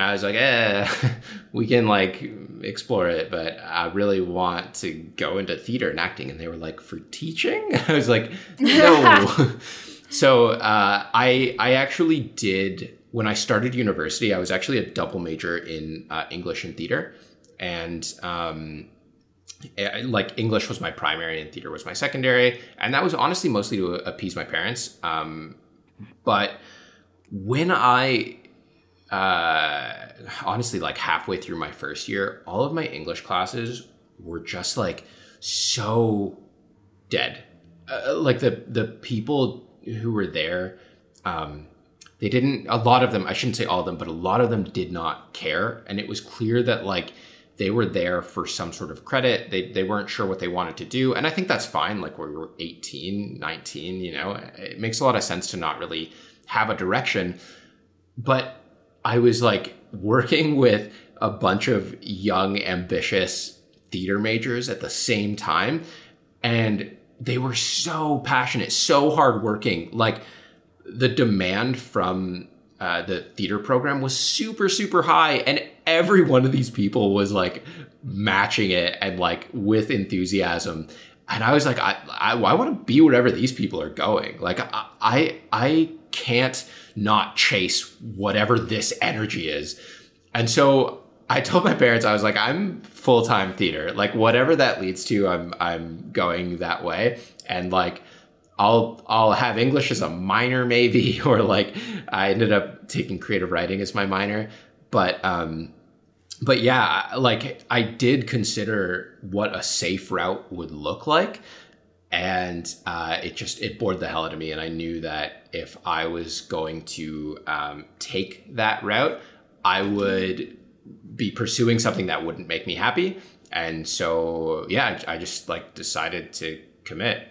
I was like, "Eh, we can like explore it, but I really want to go into theater and acting." And they were like, "For teaching?" I was like, "No." so uh, I I actually did when I started university. I was actually a double major in uh, English and theater, and um, eh, like English was my primary and theater was my secondary, and that was honestly mostly to appease my parents. Um, but when I uh, honestly like halfway through my first year, all of my English classes were just like so dead. Uh, like the the people who were there, um, they didn't. A lot of them, I shouldn't say all of them, but a lot of them did not care, and it was clear that like they were there for some sort of credit. They they weren't sure what they wanted to do, and I think that's fine. Like we were 18, 19, you know, it makes a lot of sense to not really have a direction, but I was like working with a bunch of young, ambitious theater majors at the same time. And they were so passionate, so hardworking. Like the demand from uh, the theater program was super, super high. And every one of these people was like matching it and like with enthusiasm. And I was like, I, I, I want to be wherever these people are going. Like, I, I, I can't not chase whatever this energy is. And so I told my parents I was like I'm full-time theater. Like whatever that leads to I'm I'm going that way and like I'll I'll have English as a minor maybe or like I ended up taking creative writing as my minor but um but yeah like I did consider what a safe route would look like and uh, it just it bored the hell out of me and i knew that if i was going to um, take that route i would be pursuing something that wouldn't make me happy. And so yeah i just like decided to commit.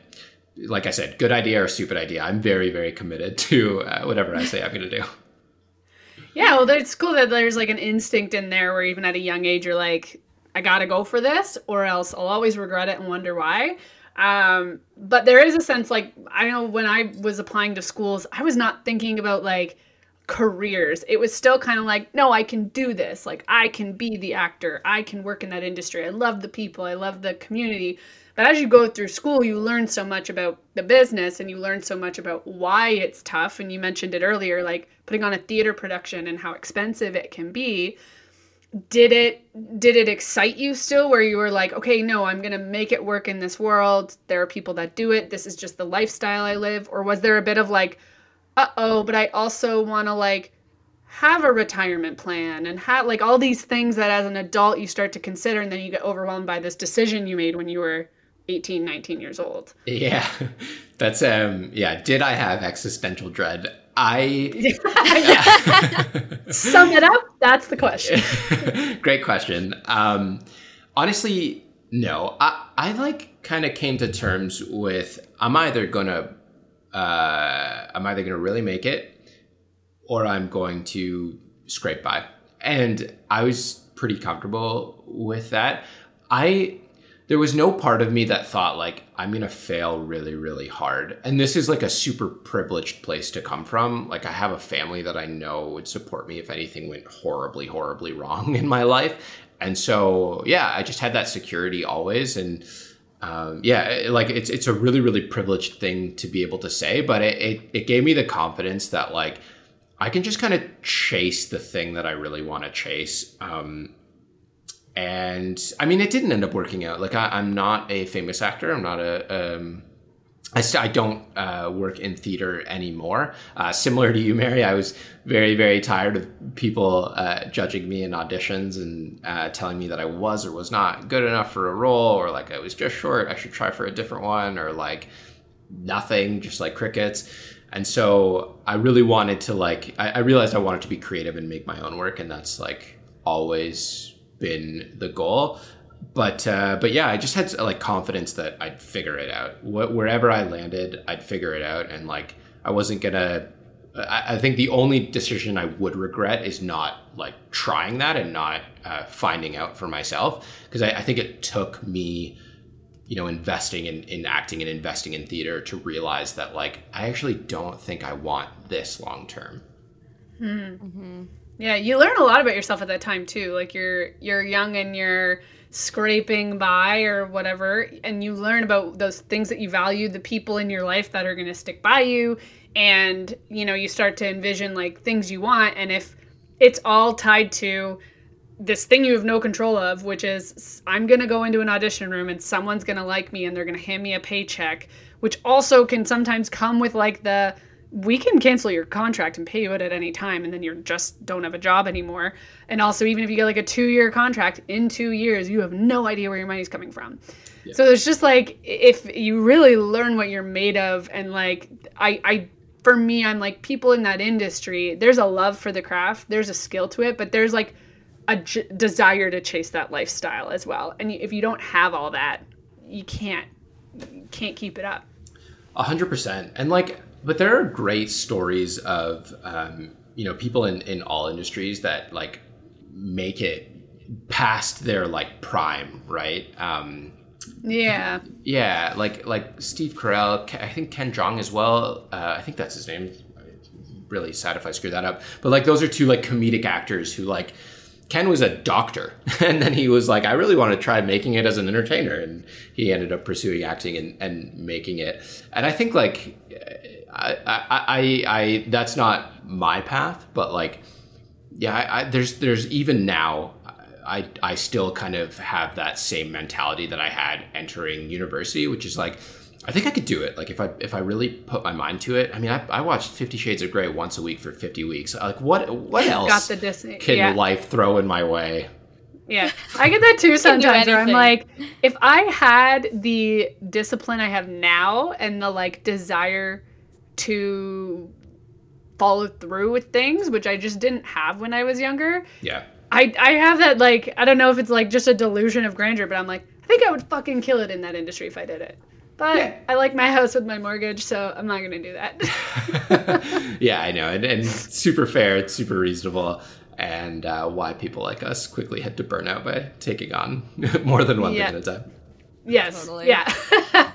Like i said good idea or stupid idea. I'm very very committed to uh, whatever i say i'm going to do. Yeah well it's cool that there's like an instinct in there where even at a young age you're like i gotta go for this or else i'll always regret it and wonder why um, but there is a sense like I know when I was applying to schools, I was not thinking about like careers. It was still kind of like, no, I can do this. Like I can be the actor. I can work in that industry. I love the people. I love the community. But as you go through school, you learn so much about the business and you learn so much about why it's tough. And you mentioned it earlier, like putting on a theater production and how expensive it can be did it did it excite you still where you were like okay no i'm gonna make it work in this world. There are people that do it. This is just the lifestyle i live. Or was there a bit of like uh-oh but i also want to like have a retirement plan and have like all these things that as an adult you start to consider and then you get overwhelmed by this decision you made when you were 18 19 years old. Yeah. That's um yeah. Did i have existential dread I sum it up. That's the question. Great question. Um, honestly, no. I I like kind of came to terms with I'm either gonna uh, I'm either gonna really make it or I'm going to scrape by, and I was pretty comfortable with that. I there was no part of me that thought like i'm gonna fail really really hard. And this is like a super privileged place to come from. Like i have a family that i know would support me if anything went horribly horribly wrong in my life. And so yeah i just had that security always. And um, yeah like it's it's a really really privileged thing to be able to say but it, it, it gave me the confidence that like i can just kind of chase the thing that i really want to chase. Um, and I mean, it didn't end up working out. Like, I, am not a famous actor. I'm not a. Um, I, st- I don't uh, work in theater anymore. Uh, similar to you, Mary, I was very, very tired of people uh, judging me in auditions and uh, telling me that I was or was not good enough for a role, or like I was just short, I should try for a different one, or like nothing, just like crickets. And so I really wanted to like, I, I realized I wanted to be creative and make my own work, and that's like always been the goal. But uh, but yeah, I just had like confidence that I'd figure it out. Wh- wherever I landed, I'd figure it out, and like I wasn't gonna I, I think the only decision I would regret is not like trying that and not uh, finding out for myself. Because I, I think it took me you know investing in, in acting and investing in theater to realize that like i actually don't think i want this long term Yeah, you learn a lot about yourself at that time too. Like you're you're young and you're scraping by or whatever and you learn about those things that you value, the people in your life that are going to stick by you and you know, you start to envision like things you want and if it's all tied to this thing you have no control of, which is I'm going to go into an audition room and someone's going to like me and they're going to hand me a paycheck, which also can sometimes come with like the we can cancel your contract and pay you it at any time and then you just don't have a job anymore. And also even if you get like a 2-year contract in 2 years, you have no idea where your money's coming from. So it's just like if you really learn what you're made of and like I I for me I'm like people in that industry, there's a love for the craft, there's a skill to it, but there's like a j- desire to chase that lifestyle as well. And if you don't have all that, you can't you can't keep it up. A hundred percent. And like, but there are great stories of, um, you know, people in, in all industries that like make it past their like prime, right? Um, Yeah. yeah, like like Steve Carell, I think Ken Jeong as well. Uh, I think that's his name. Really sad if I screw that up. But like those are two like comedic actors who like Ken was a doctor, and then he was like, I really want to try making it as an entertainer, and he ended up pursuing acting and, and making it. And I think like I, I, I, I that's not my path, but like yeah, I, I, there's there's even now, I I still kind of have that same mentality that I had entering university, which is like, I think I could do it. Like if I if I really put my mind to it. I mean, I, I watched Fifty Shades of Grey once a week for fifty weeks. Uh, like what what else Got the Disney. can yeah. life throw in my way? Yeah, I get that too sometimes. Where I'm like, if I had the discipline I have now and the like desire to follow through with things, which I just didn't have when I was younger, Yeah. I I have that like I don't know if it's like just a delusion of grandeur, but I'm like, I think I would fucking kill it in that industry if I did it. But Yeah. I like my house with my mortgage, so I'm not gonna do that. yeah, I know, and, and super fair, it's super reasonable, and uh, why people like us quickly hit to burnout by taking on more than one Yeah. thing at a time. yes. Totally. Yeah.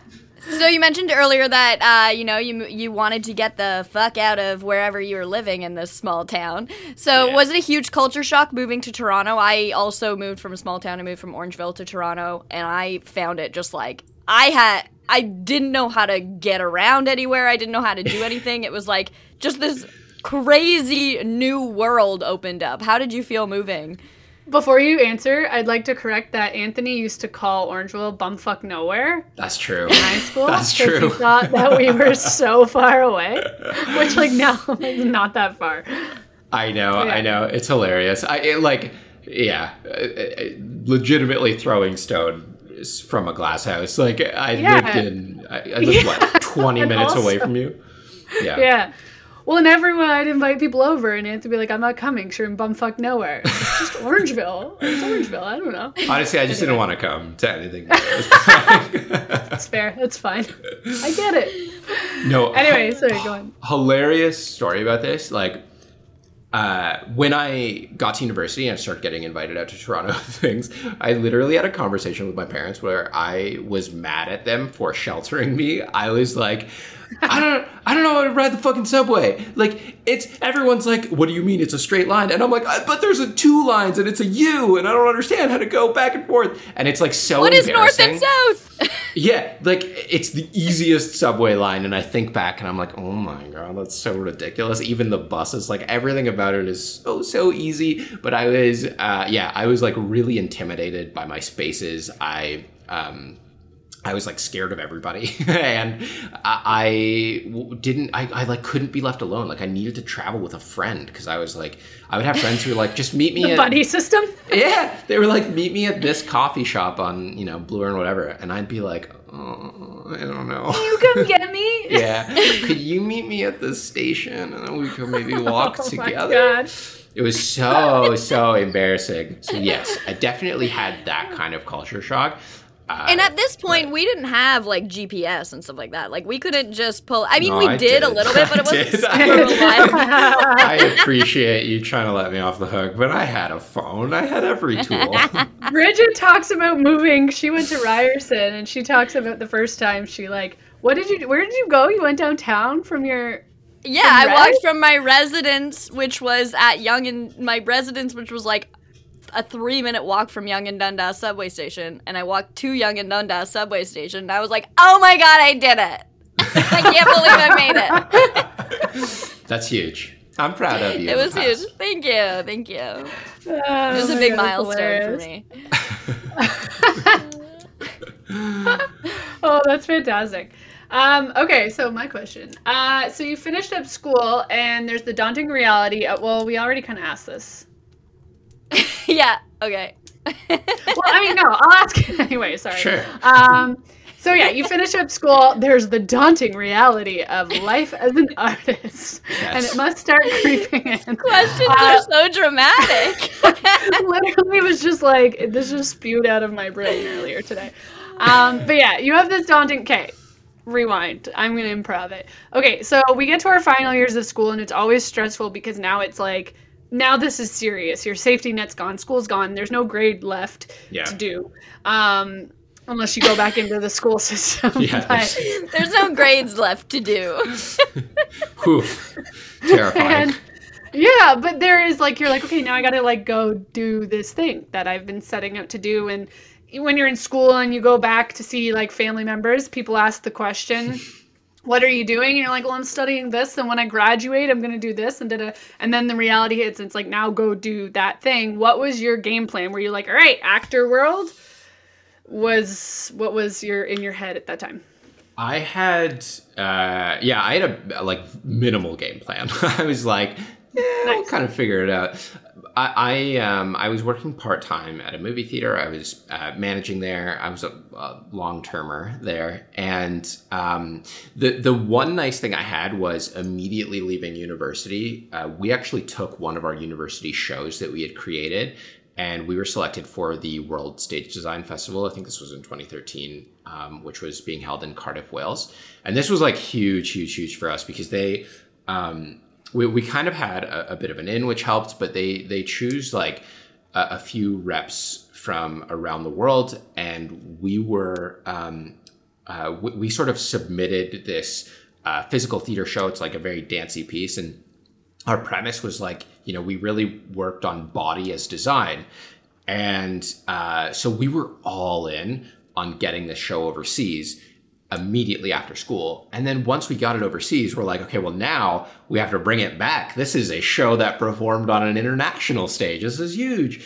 So you mentioned earlier that uh, you know you you wanted to get the fuck out of wherever you were living in this small town. So Yeah. was it a huge culture shock moving to Toronto? I also moved from a small town. I moved from Orangeville to Toronto, and I found it just like I had. I didn't know how to get around anywhere. I didn't know how to do anything. it was like just this crazy new world opened up. How did you feel moving? Before you answer, I'd like to correct that Anthony used to call Orangeville bumfuck nowhere That's true. in high school. That's true. He thought that we were so far away, which like now is not that far. I know, Yeah. I know. It's hilarious. I it, like, yeah, legitimately throwing stone from a glass house. Like I Yeah. lived in, I, I lived what twenty minutes away from you. Yeah. Yeah. Well, and everyone, I'd invite people over, and Anthony would be like, "I'm not coming. Sure, in bumfuck nowhere. It's just Orangeville. It's Orangeville. I don't know. Honestly, I just didn't want to come to anything. more at this point. It's fair. It's fine. I get it. no. Anyway, so go on. hilarious story about this. Like, uh, when I got to university and started getting invited out to Toronto things, I literally had a conversation with my parents where I was mad at them for sheltering me. I was like, I don't, I don't know how to ride the fucking subway. Like, it's everyone's like, what do you mean it's a straight line? And I'm like, "Uh, but there's a two lines and it's a U, and I don't understand how to go back and forth. And it's like so What is north and south? Yeah, like it's the easiest subway line, and I think back and I'm like, oh my god, that's so ridiculous. Even the buses, like everything about it is so so easy. But I was, uh, yeah, I was like really intimidated by my spaces. I, um, I was like scared of everybody, and I didn't. I, I like couldn't be left alone. Like I needed to travel with a friend because I was like, I would have friends who were like, just meet me The at buddy system. yeah, they were like, meet me at this coffee shop on, you know, Bloor and whatever. And I'd be like, oh, I don't know. You come get me. yeah. Could you meet me at the station and then we could maybe oh walk Oh my together? god. It was so, so embarrassing. So, yes, I definitely had that kind of culture shock. And at this point, we didn't have like GPS and stuff like that. Like we couldn't just pull. I mean, No, we I did, a little bit, but it wasn't super reliable. I appreciate you trying to let me off the hook, but I had a phone. I had every tool. Bridget talks about moving. She went to Ryerson, and she talks about the first time she like, what did you? Where did you go? You went downtown from your. Yeah, I Right? walked from my residence, which was at Yonge and my residence, which was like a three minute walk from Yonge and Dundas subway station, and I walked to Yonge and Dundas subway station. And I was like, "Oh my god, I did it! I can't believe I made it! That's huge. I'm proud of you. It was huge. Thank you, thank you. It Oh was a big God, milestone for me. Oh, that's fantastic. Um, okay, so my question. Uh, so you finished up school, and there's the daunting reality. Of, well, we already kind of asked this. yeah. Okay. Well, I mean, no, I'll ask anyway. Sorry. Sure. Um, so yeah, you finish up school. There's the daunting reality of life as an artist, and it must start creeping in. Questions Uh, are so dramatic. literally was just like this just spewed out of my brain earlier today. Um, but yeah, you have this daunting. Okay, rewind. I'm gonna improv it. Okay, so we get to our final years of school, and it's always stressful because now it's like now this is serious. Your safety net's gone. School's gone. There's no grade left Yeah. to do. Um, unless you go back into the school system. Yeah, But- There's no grades left to do. Whew. Terrifying. and yeah but there is like you're like okay now i gotta like go do this thing that i've been setting out to do and when you're in school and you go back to see like family members people ask the question what are you doing? And you're like well i'm studying this and when i graduate i'm going to do this and da and then the reality hits and it's like now go do that thing. What was your game plan? Were you like all right actor world was what was your in your head at that time? I had, uh, yeah, I had a like minimal game plan. I was like, yeah, I'll kind of figure it out. I I, um, I was working part time at a movie theater. I was uh, managing there. I was a, a long termer there, and um, the the one nice thing I had was immediately leaving university. Uh, we actually took one of our university shows that we had created. And we were selected for the World Stage Design Festival. I think this was in 2013, um, which was being held in Cardiff, Wales. And this was like huge, huge, huge for us because they, um, we, we kind of had a, a bit of an in, which helped, but they they choose like a, a few reps from around the world, and we were um, uh, we, we sort of submitted this uh, physical theater show. It's like a very dancey piece, and our premise was like you know we really worked on body as design and uh, so we were all in on getting the show overseas immediately after school and then once we got it overseas we're like okay well now we have to bring it back this is a show that performed on an international stage this is huge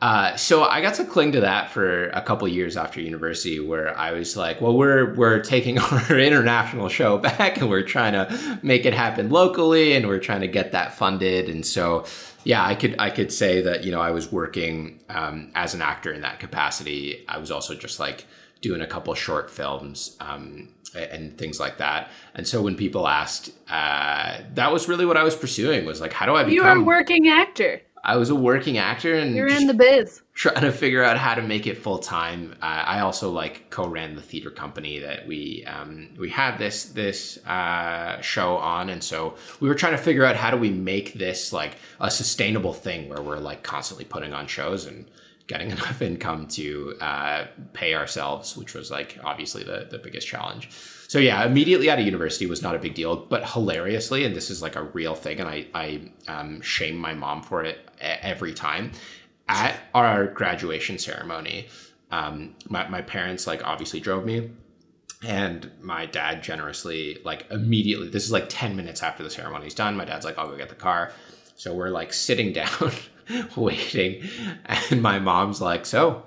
uh, so I got to cling to that for a couple years after university, where I was like, "Well, we're we're taking our international show back, and we're trying to make it happen locally, and we're trying to get that funded." And so, yeah, I could I could say that you know I was working um, as an actor in that capacity. I was also just like doing a couple short films um, and things like that. And so when people asked, uh, that was really what I was pursuing was like, how do I you are a working actor I was a working actor and you're in the biz trying to figure out how to make it full time. Uh, I also like co-ran the theater company that we um, we had this this uh, show on, and so we were trying to figure out how do we make this like a sustainable thing where we're like constantly putting on shows and getting enough income to uh, pay ourselves, which was like obviously the the biggest challenge. So yeah, immediately out of university was not a big deal, but hilariously, and this is like a real thing, and I I um, shame my mom for it every time at our graduation ceremony, um, my, my parents like obviously drove me and my dad generously like immediately this is like 10 minutes after the ceremony's done my dad's like i'll go get the car so we're like sitting down waiting and my mom's like so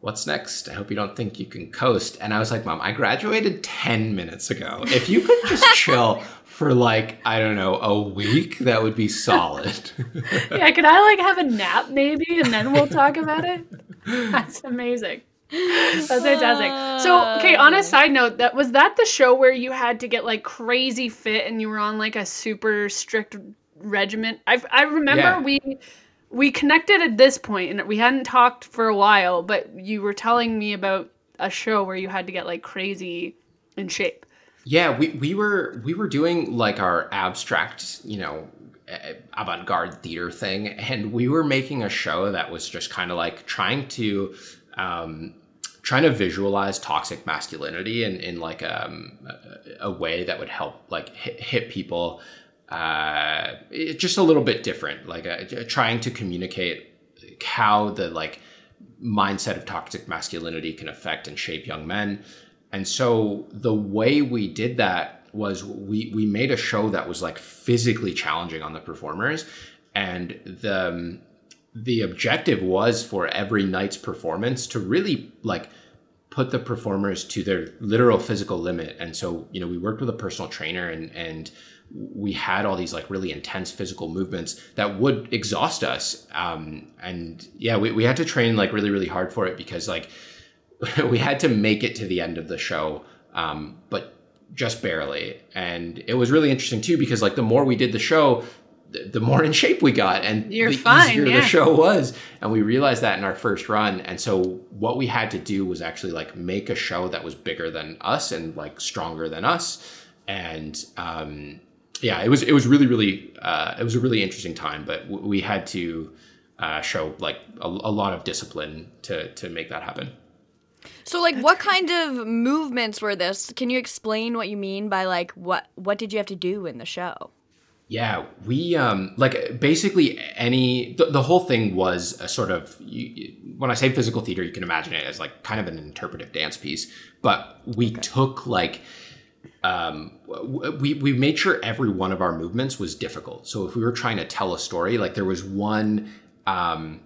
what's next i hope you don't think you can coast and i was like mom i graduated 10 minutes ago if you could just chill for like i don't know a week that would be solid yeah, could I like have a nap maybe and then we'll talk about it? That's amazing. That's fantastic. So, okay, on a ah. side note, that was that the show where you had to get like crazy fit and you were on like a super strict regiment. I I remember Yeah. we we connected at this point and we hadn't talked for a while, but you were telling me about a show where you had to get like crazy in shape. Yeah, we, we were we were doing like our abstract, you know, avant-garde theater thing and we were making a show that was just kind of like trying to um, trying to visualize toxic masculinity in, in like um, a, a way that would help like hit, hit people uh, just a little bit different like uh, trying to communicate how the like mindset of toxic masculinity can affect and shape young men. And so the way we did that was we we made a show that was like physically challenging on the performers. And the um, the objective was for every night's performance to really like put the performers to their literal physical limit. And so you know we worked with a personal trainer and and we had all these like really intense physical movements that would exhaust us um, and yeah we, we had to train like really really hard for it because like we had to make it to the end of the show um, but just barely. And it was really interesting too because like the more we did the show the more in shape we got and You're the fine, easier yeah. the show was. And we realized that in our first run. And so what we had to do was actually like make a show that was bigger than us and like stronger than us. And um yeah it was it was really really uh it was a really interesting time but w- we had to uh show like a, a lot of discipline to to make that happen So like what kind of movements were this? Can you explain what you mean by like what what did you have to do in the show? Yeah, we um like basically any the, the whole thing was a sort of you, when I say physical theater, you can imagine it as like kind of an interpretive dance piece, but we took like um we we made sure every one of our movements was difficult. So if we were trying to tell a story, like there was one um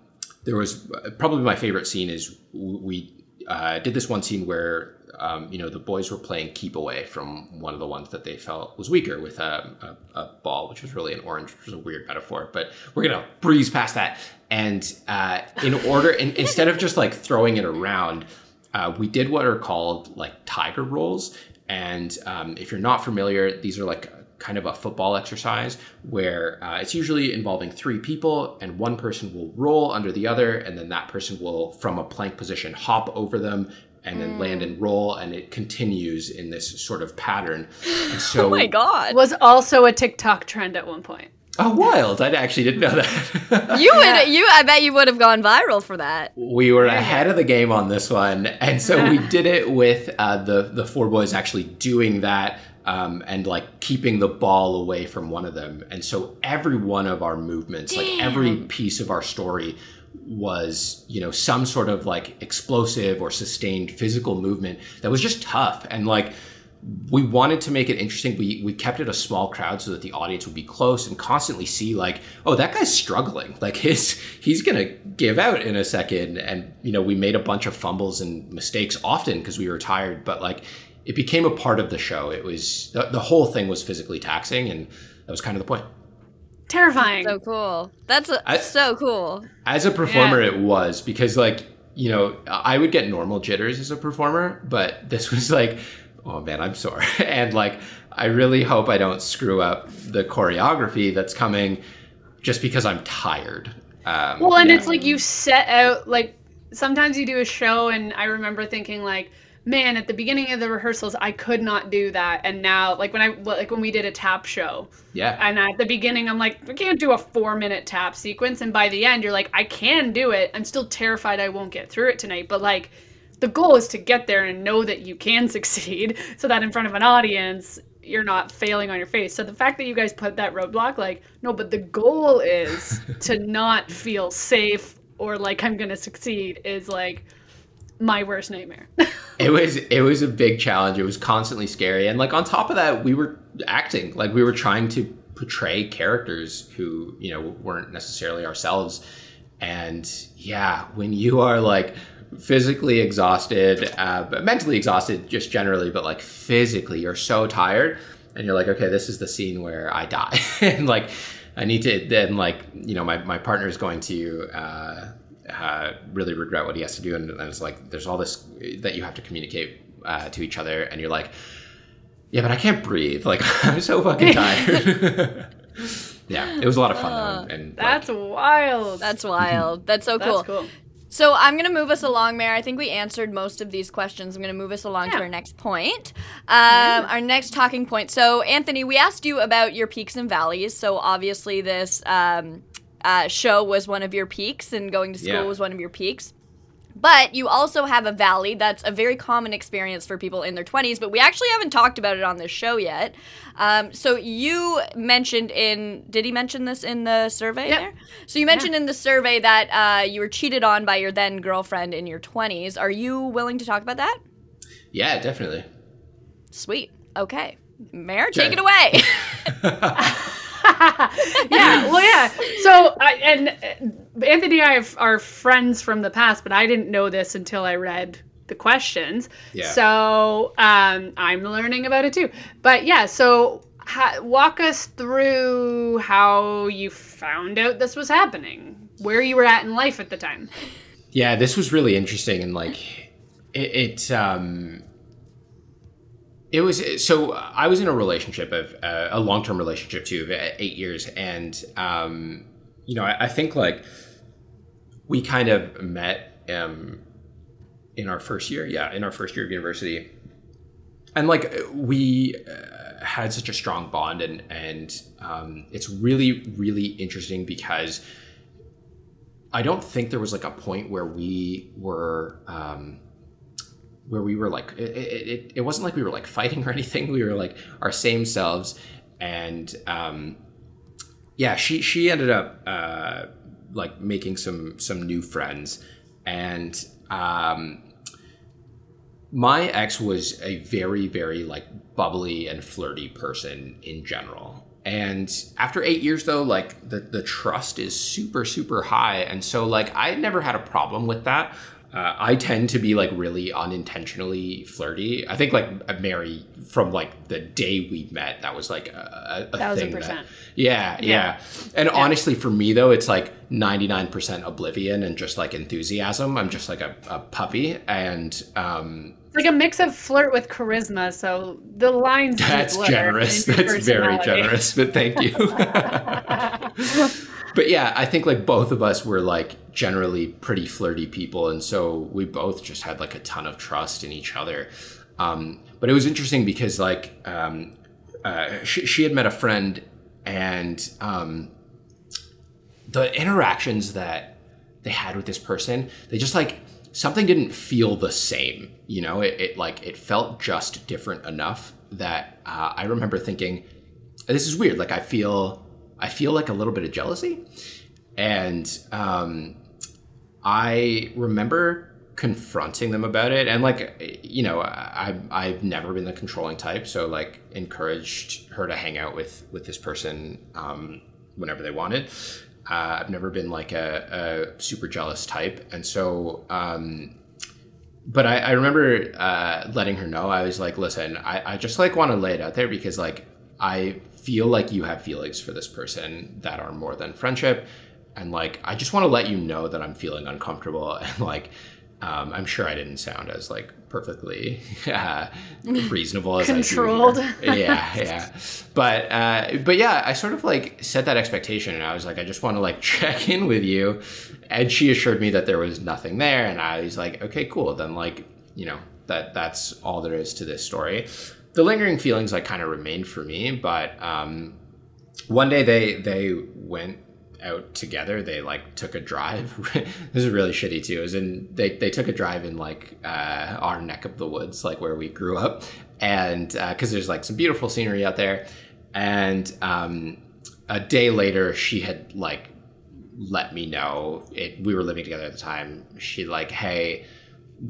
there was probably my favorite scene is we uh, did this one scene where um, you know the boys were playing keep away from one of the ones that they felt was weaker with a, a, a ball, which was really an orange, which was a weird metaphor. But we're gonna breeze past that. And uh, in order, in, instead of just like throwing it around, uh, we did what are called like tiger rolls. And um, if you're not familiar, these are like kind of a football exercise where uh, it's usually involving three people and one person will roll under the other and then that person will from a plank position hop over them and then land and roll and it continues in this sort of pattern and so Oh my god. Was also a TikTok trend at one point. Oh wild. I actually didn't know that. You Yeah. would you I bet you would have gone viral for that. we were ahead of the game on this one and so we did it with uh, the the four boys actually doing that um, and like keeping the ball away from one of them. And so every one of our movements like every piece of our story was you know some sort of like explosive or sustained physical movement that was just tough. And like we wanted to make it interesting. We we kept it a small crowd so that the audience would be close and constantly see like, oh, that guy's struggling. Like his he's gonna give out in a second. And you know, we made a bunch of fumbles and mistakes often because we were tired. But like, it became a part of the show. It was the, the whole thing was physically taxing, and that was kind of the point. Terrifying. So cool. That's a, I- so cool. As a performer, Yeah. it was because like you know I would get normal jitters as a performer, but this was like, oh man, I'm sore, and like I really hope I don't screw up the choreography that's coming, just because I'm tired. Um, Well, and yeah. it's like you set out like sometimes you do a show, and I remember thinking like, man, at the beginning of the rehearsals, I could not do that, and now like when I like when we did a tap show, yeah, and at the beginning I'm like, I can't do a four minute tap sequence, and by the end you're like, I can do it. I'm still terrified I won't get through it tonight, but like. The goal is to get there and know that you can succeed so that in front of an audience you're not failing on your face. So the fact that you guys put that roadblock, like, no, but the goal is to not feel safe or like I'm gonna succeed is like my worst nightmare. it was it was a big challenge. It was constantly scary, and like on top of that, we were acting like we were trying to portray characters who you know weren't necessarily ourselves. And yeah, when you are like physically exhausted, uh, but mentally exhausted just generally, but like physically, you're so tired, and you're like, okay, this is the scene where I die, and like I need to then like you know my my partner is going to. Uh, uh, really regret what he has to do, and, and it's like there's all this that you have to communicate uh, to each other, and you're like, yeah, but I can't breathe. Like I'm so fucking tired. yeah, it was a lot of fun though. And, and That's like, wild. That's wild. That's so That's cool. Cool. So I'm gonna move us along, Mayor. I think we answered most of these questions. I'm gonna move us along to our next point. Um, Our next talking point. So Anthony, we asked you about your peaks and valleys. So obviously this um, uh, show was one of your peaks, and going to school Yeah. was one of your peaks. But you also have a valley that's a very common experience for people in their 20s, but we actually haven't talked about it on this show yet. Um, so you mentioned in, did he mention this in the survey Yep. there? So you mentioned in the survey that uh, you were cheated on by your then girlfriend in your 20s. Are you willing to talk about that? yeah, definitely. Sweet. Okay. Mayor, take Yeah. it away. yeah, well, yeah. So, I and uh, Anthony and I have- are friends from the past, but I didn't know this until I read the questions. Yeah. So, um, I'm learning about it too. But yeah, so ha- walk us through how you found out this was happening, where you were at in life at the time. Yeah, this was really interesting and like it, it um it was so I was in a relationship of uh, a long-term relationship too of uh, 8 years and um you know, I, I think like we kind of met um in our first year, yeah, in our first year of university. And like we uh, had such a strong bond and and um it's really really interesting because I don't think there was like a point where we were um, where we were like it, it, it, wasn't like we were like fighting or anything. We were like our same selves, and um, yeah, she she ended up uh, like making some some new friends, and um, my ex was a very very like bubbly and flirty person in general. And after eight years though like the, the trust is super super high. And so like i never had a problem with that uh, i tend to be like really unintentionally flirty i think like mary from like the day we met that was like a, a Thousand thing that- percent. yeah, yeah. And honestly, for me though, it's like 99% oblivion and just like enthusiasm. I'm just like a, a puppy. And um, It's like a mix of flirt with charisma, so the lines. that's generous. That's very generous, but thank you. but yeah, I think like both of us were like generally pretty flirty people. And so we both just had like a ton of trust in each other. Um, but it was interesting because like um, uh, she, she had met a friend and um, the interactions that they had with this person, they just like something didn't feel the same. You know, it, it like it felt just different enough that uh, I remember thinking, "This is weird." Like I feel, I feel like a little bit of jealousy, and um, I remember confronting them about it and like you know I I've never been the controlling type so like encouraged her to hang out with with this person um whenever they wanted. Uh, I've never been like a, a super jealous type. And so um but I, I remember uh, letting her know. I was like listen I, I just like want to lay it out there because like I feel like you have feelings for this person that are more than friendship and like I just want to let you know that I'm feeling uncomfortable and like um, I'm sure I didn't sound as like perfectly uh, reasonable as Controlled. I do here. yeah, yeah. But uh, but yeah, I sort of like set that expectation, and I was like, I just want to like check in with you, and she assured me that there was nothing there, and I was like, okay, cool. Then like you know that that's all there is to this story. The lingering feelings like kind of remained for me, but um, one day they they went out together. They like took a drive. this is really shitty too. Is they they took a drive in like uh, our neck of the woods, like where we grew up, and because there's like some beautiful scenery out there. And um, a day later, she had like let me know it. We were living together at the time. She like, hey,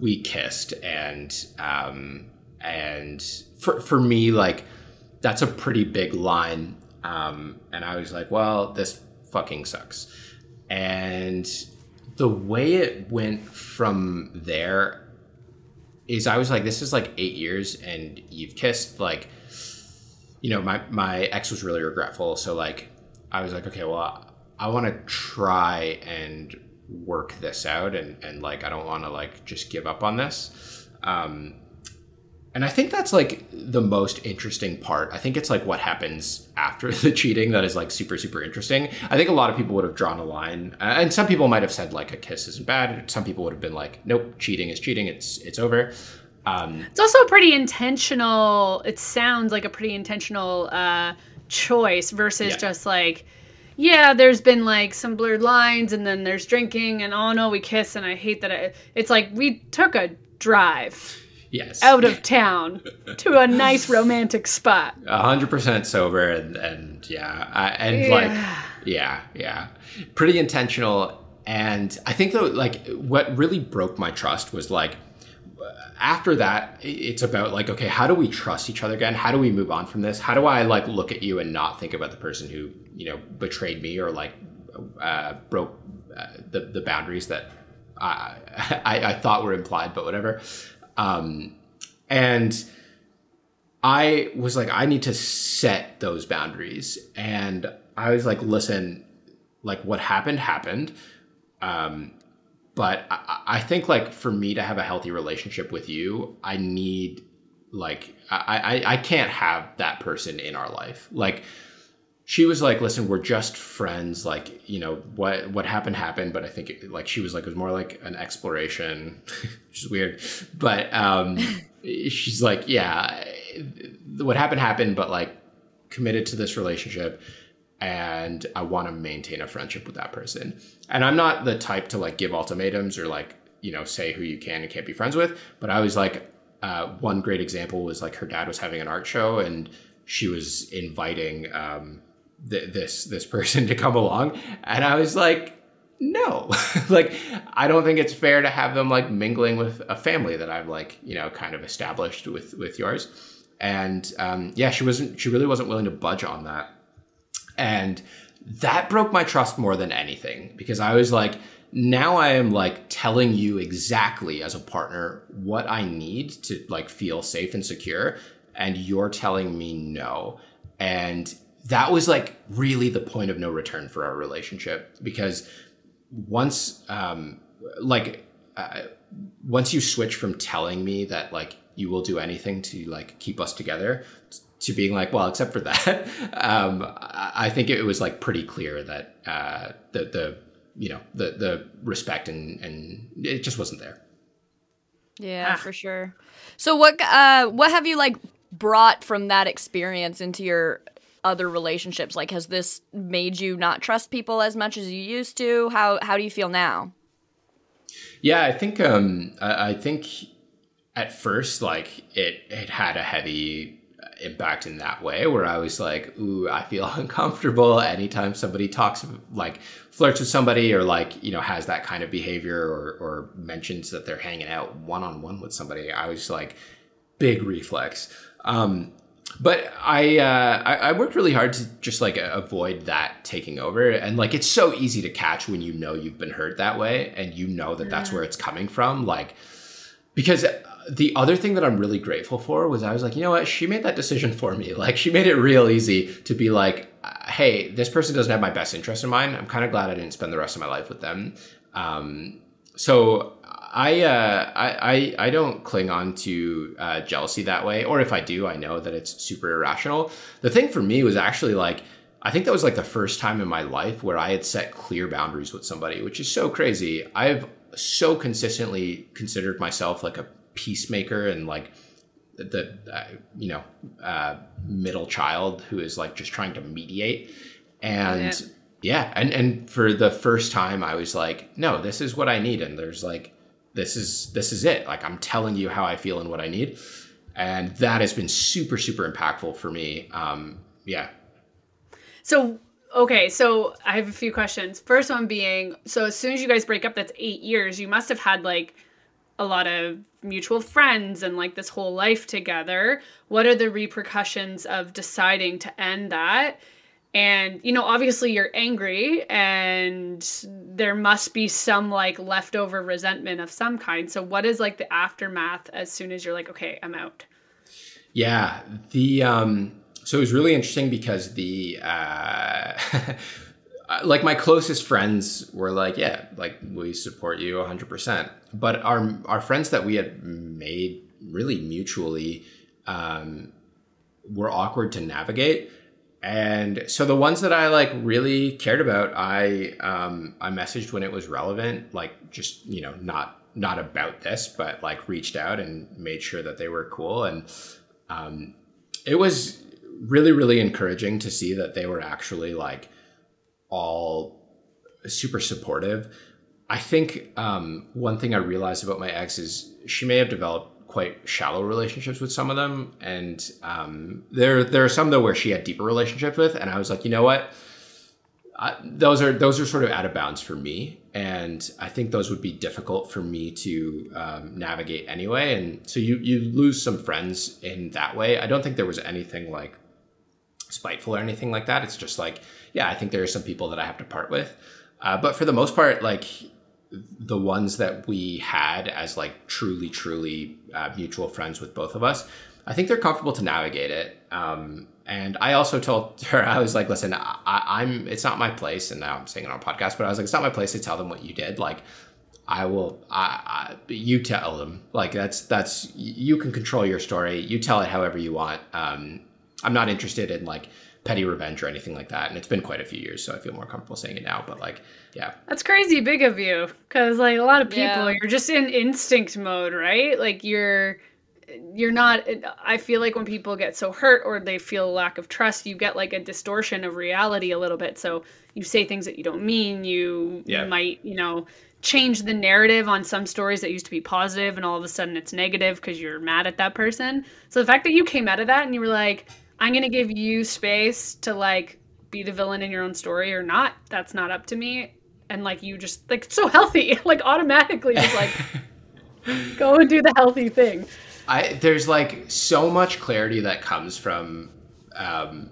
we kissed, and um, and for for me like that's a pretty big line. Um, and I was like, well, this fucking sucks. And the way it went from there is I was like, this is like eight years and you've kissed like, you know, my, my ex was really regretful. So like, I was like, okay, well, I want to try and work this out. And, and like, I don't want to like just give up on this. Um, and I think that's like the most interesting part. I think it's like what happens after the cheating that is like super, super interesting. I think a lot of people would have drawn a line, and some people might have said like a kiss isn't bad. Some people would have been like, nope, cheating is cheating. It's it's over. Um, it's also a pretty intentional. It sounds like a pretty intentional uh, choice versus yeah. just like, yeah, there's been like some blurred lines, and then there's drinking, and oh no, we kiss, and I hate that. It, it's like we took a drive yes. Out of town to a nice romantic spot. A hundred percent sober and and yeah I, and Yeah. like yeah yeah. Pretty intentional and i think though like what really broke my trust was like after that it's about like okay how do we trust each other again? How do we move on from this? How do i like look at you and not think about the person who you know betrayed me or like uh, broke uh, the, the boundaries that I, I i thought were implied but whatever um and I was like, I need to set those boundaries. And I was like, listen, like what happened, happened. Um, but I, I think like for me to have a healthy relationship with you, I need like I, I I can't have that person in our life. Like she was like, listen, we're just friends. Like, you know, what what happened happened. But I think it, like she was like, it was more like an exploration, which is weird. But um, she's like, yeah, what happened happened. But like, committed to this relationship, and I want to maintain a friendship with that person. And I'm not the type to like give ultimatums or like you know say who you can and can't be friends with. But I was like, uh, one great example was like her dad was having an art show and she was inviting um, th- this this person to come along, and I was like, no, like I don't think it's fair to have them like mingling with a family that I've like you know kind of established with with yours, and um, yeah, she wasn't she really wasn't willing to budge on that, and that broke my trust more than anything because I was like. Now I am like telling you exactly as a partner what I need to like feel safe and secure and you're telling me no. And that was like really the point of no return for our relationship because once um like uh, once you switch from telling me that like you will do anything to like keep us together to being like well except for that um i I think it was like pretty clear that uh the the you know the the respect and and it just wasn't there Yeah, Ah. for sure. So what uh what have you like brought from that experience into your other relationships? Like has this made you not trust people as much as you used to? How how do you feel now? Yeah, I think um I, I think at first like it it had a heavy impact in that way where I was like, ooh, I feel uncomfortable anytime somebody talks like flirts with somebody or like, you know, has that kind of behavior or or mentions that they're hanging out one on one with somebody. I was like big reflex. Um but I, uh, I I worked really hard to just like avoid that taking over, and like it's so easy to catch when you know you've been hurt that way, and you know that that's where it's coming from. Like, because the other thing that I'm really grateful for was I was like, you know what, she made that decision for me. Like, she made it real easy to be like, hey, this person doesn't have my best interest in mind. I'm kind of glad I didn't spend the rest of my life with them. Um, so I, uh, I, I, I don't cling on to uh, jealousy that way, or if I do, I know that it's super irrational. The thing for me was actually like, I think that was like the first time in my life where I had set clear boundaries with somebody, which is so crazy. I've so consistently considered myself like a peacemaker and like the uh, you know uh, middle child who is like just trying to mediate and yeah. and and for the first time i was like no this is what i need and there's like this is this is it like i'm telling you how i feel and what i need and that has been super super impactful for me um yeah So okay, so I have a few questions. First one being, so as soon as you guys break up, that's eight years. You must have had like a lot of mutual friends and like this whole life together. What are the repercussions of deciding to end that? And you know, obviously you're angry and there must be some like leftover resentment of some kind. So what is like the aftermath as soon as you're like, okay, I'm out? Yeah, the um so it was really interesting because the uh like my closest friends were like, yeah, like we support you 100%. But our our friends that we had made really mutually um, were awkward to navigate. And so the ones that I like really cared about, I um, I messaged when it was relevant, like just you know not not about this, but like reached out and made sure that they were cool. And um, it was really really encouraging to see that they were actually like all super supportive. I think um, one thing I realized about my ex is she may have developed quite shallow relationships with some of them, and um, there there are some though where she had deeper relationships with, and I was like, you know what, I, those are those are sort of out of bounds for me, and I think those would be difficult for me to um, navigate anyway, and so you you lose some friends in that way. I don't think there was anything like spiteful or anything like that. It's just like, yeah, I think there are some people that I have to part with. Uh, but for the most part, like the ones that we had as like truly, truly uh, mutual friends with both of us, I think they're comfortable to navigate it. Um, and I also told her, I was like, listen, I, am it's not my place. And now I'm saying it on podcast, but I was like, it's not my place to tell them what you did. Like, I will, I, I, you tell them like, that's, that's, you can control your story. You tell it however you want. Um, I'm not interested in like petty revenge or anything like that. And it's been quite a few years, so I feel more comfortable saying it now. But like, yeah, that's crazy big of you because like a lot of people, yeah. you're just in instinct mode, right? Like you're you're not i feel like when people get so hurt or they feel a lack of trust you get like a distortion of reality a little bit so you say things that you don't mean you yeah. might you know change the narrative on some stories that used to be positive and all of a sudden it's negative because you're mad at that person so the fact that you came out of that and you were like I'm going to give you space to like be the villain in your own story or not. That's not up to me. And like you just like so healthy, like automatically just like go and do the healthy thing. I there's like so much clarity that comes from um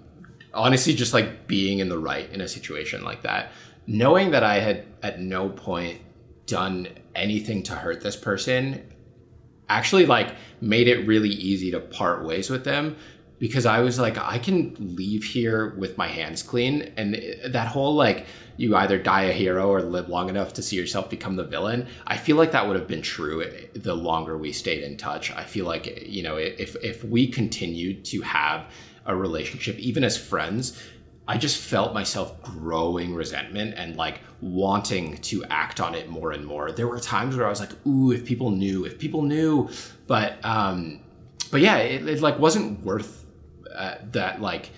honestly just like being in the right in a situation like that. Knowing that I had at no point done anything to hurt this person actually like made it really easy to part ways with them because I was like, I can leave here with my hands clean. And that whole like, you either die a hero or live long enough to see yourself become the villain. I feel like that would have been true the longer we stayed in touch. I feel like, you know, if, if we continued to have a relationship, even as friends, I just felt myself growing resentment and like wanting to act on it more and more. There were times where I was like, ooh, if people knew, if people knew. But, um, but yeah, it, it like wasn't worth uh, that like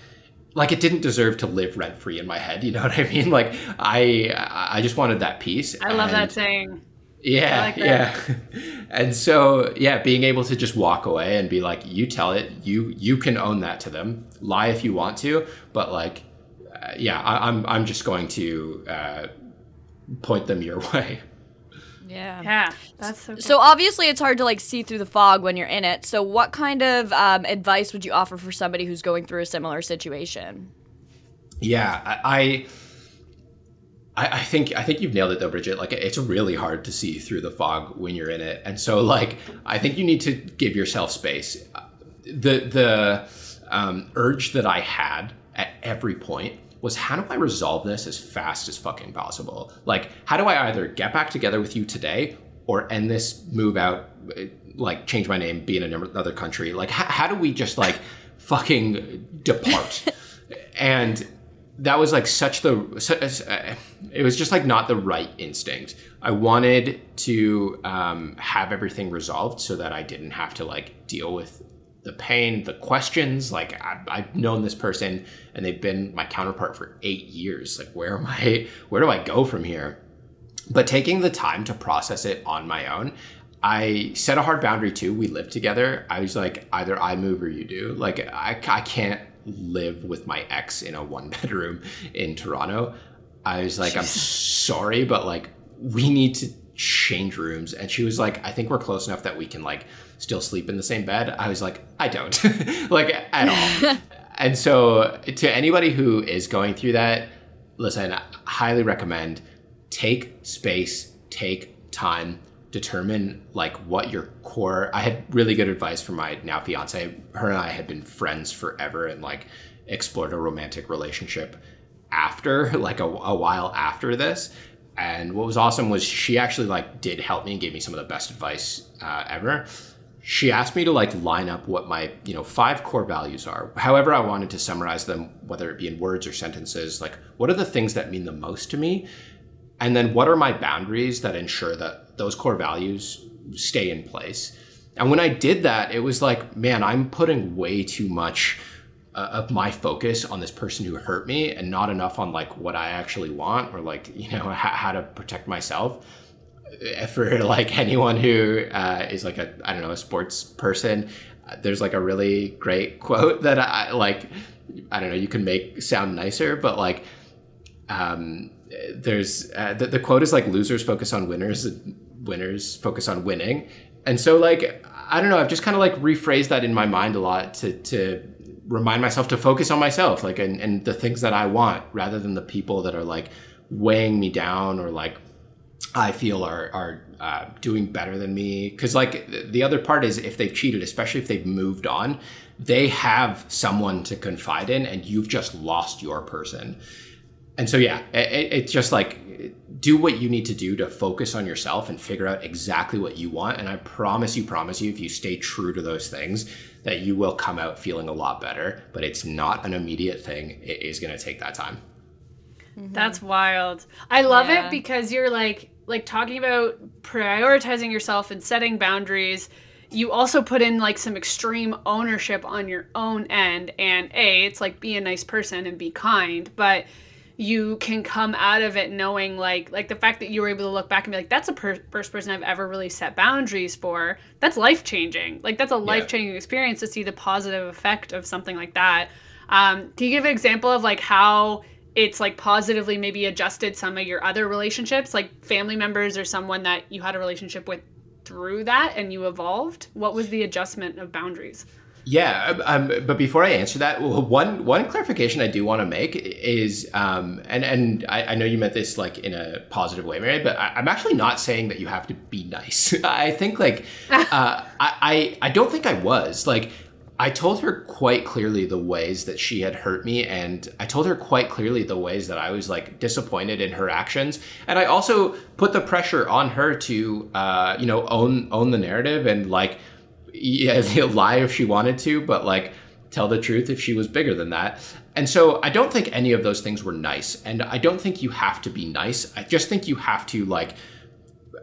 like it didn't deserve to live rent free in my head. You know what I mean? Like I I just wanted that peace. I love that saying. Yeah, like yeah. and so yeah, being able to just walk away and be like, you tell it, you you can own that to them. Lie if you want to, but like, uh, yeah, I, am I'm, I'm just going to uh, point them your way. Yeah. Yeah. That's so. So obviously, it's hard to like see through the fog when you're in it. So, what kind of um, advice would you offer for somebody who's going through a similar situation? Yeah, I, I, I think I think you've nailed it though, Bridget. Like, it's really hard to see through the fog when you're in it, and so like, I think you need to give yourself space. The the um, urge that I had at every point was how do I resolve this as fast as fucking possible? Like, how do I either get back together with you today or end this, move out, like change my name, be in another country? Like, how, how do we just like fucking depart? and that was like such the, uh, it was just like not the right instinct. I wanted to um, have everything resolved so that I didn't have to like deal with the pain, the questions. Like I, I've known this person and they've been my counterpart for eight years. Like where am I? Where do I go from here? But taking the time to process it on my own, I set a hard boundary too. We lived together. I was like, either I move or you do. Like I, I can't live with my ex in a one bedroom in Toronto. I was like, I'm sorry, but like we need to change rooms. And she was like, I think we're close enough that we can like still sleep in the same bed. I was like, I don't, like at all. and so, to anybody who is going through that, listen, I highly recommend take space, take time, determine like what your core. I had really good advice from my now fiance. Her and I had been friends forever and like explored a romantic relationship after like a, a while after this and what was awesome was she actually like did help me and gave me some of the best advice uh, ever she asked me to like line up what my you know five core values are. However i wanted to summarize them whether it be in words or sentences like what are the things that mean the most to me? And then what are my boundaries that ensure that those core values stay in place? And when i did that it was like man i'm putting way too much uh, of my focus on this person who hurt me and not enough on like what i actually want or like you know how, how to protect myself for like anyone who uh, is like a I don't know a sports person, there's like a really great quote that I like. I don't know. You can make sound nicer, but like, um, there's uh, the, the quote is like losers focus on winners, winners focus on winning, and so like I don't know. I've just kind of like rephrased that in my mind a lot to to remind myself to focus on myself, like and, and the things that I want, rather than the people that are like weighing me down or like I feel are are uh, doing better than me. Because like the other part is if they've cheated, especially if they've moved on, they have someone to confide in, and you've just lost your person. And so yeah, it, it's just like do what you need to do to focus on yourself and figure out exactly what you want. And I promise you, promise you, if you stay true to those things, that you will come out feeling a lot better. But it's not an immediate thing. It is going to take that time. That's wild. I love yeah. it because you're like like talking about prioritizing yourself and setting boundaries. You also put in like some extreme ownership on your own end and A, it's like be a nice person and be kind, but you can come out of it knowing like like the fact that you were able to look back and be like that's a per- first person I've ever really set boundaries for. That's life changing. Like that's a life changing yeah. experience to see the positive effect of something like that. Um, can you give an example of like how it's like positively maybe adjusted some of your other relationships, like family members or someone that you had a relationship with through that and you evolved? What was the adjustment of boundaries? Yeah, um, but before I answer that, one one clarification I do want to make is, um, and and I, I, know you meant this like in a positive way, Mary, but I, am actually not saying that you have to be nice. I think like uh, I, I I don't think I was like I told her quite clearly the ways that she had hurt me, and I told her quite clearly the ways that I was like disappointed in her actions. And I also put the pressure on her to, uh, you know, own own the narrative and like, yeah, lie if she wanted to, but like tell the truth if she was bigger than that. And so I don't think any of those things were nice, and I don't think you have to be nice. I just think you have to like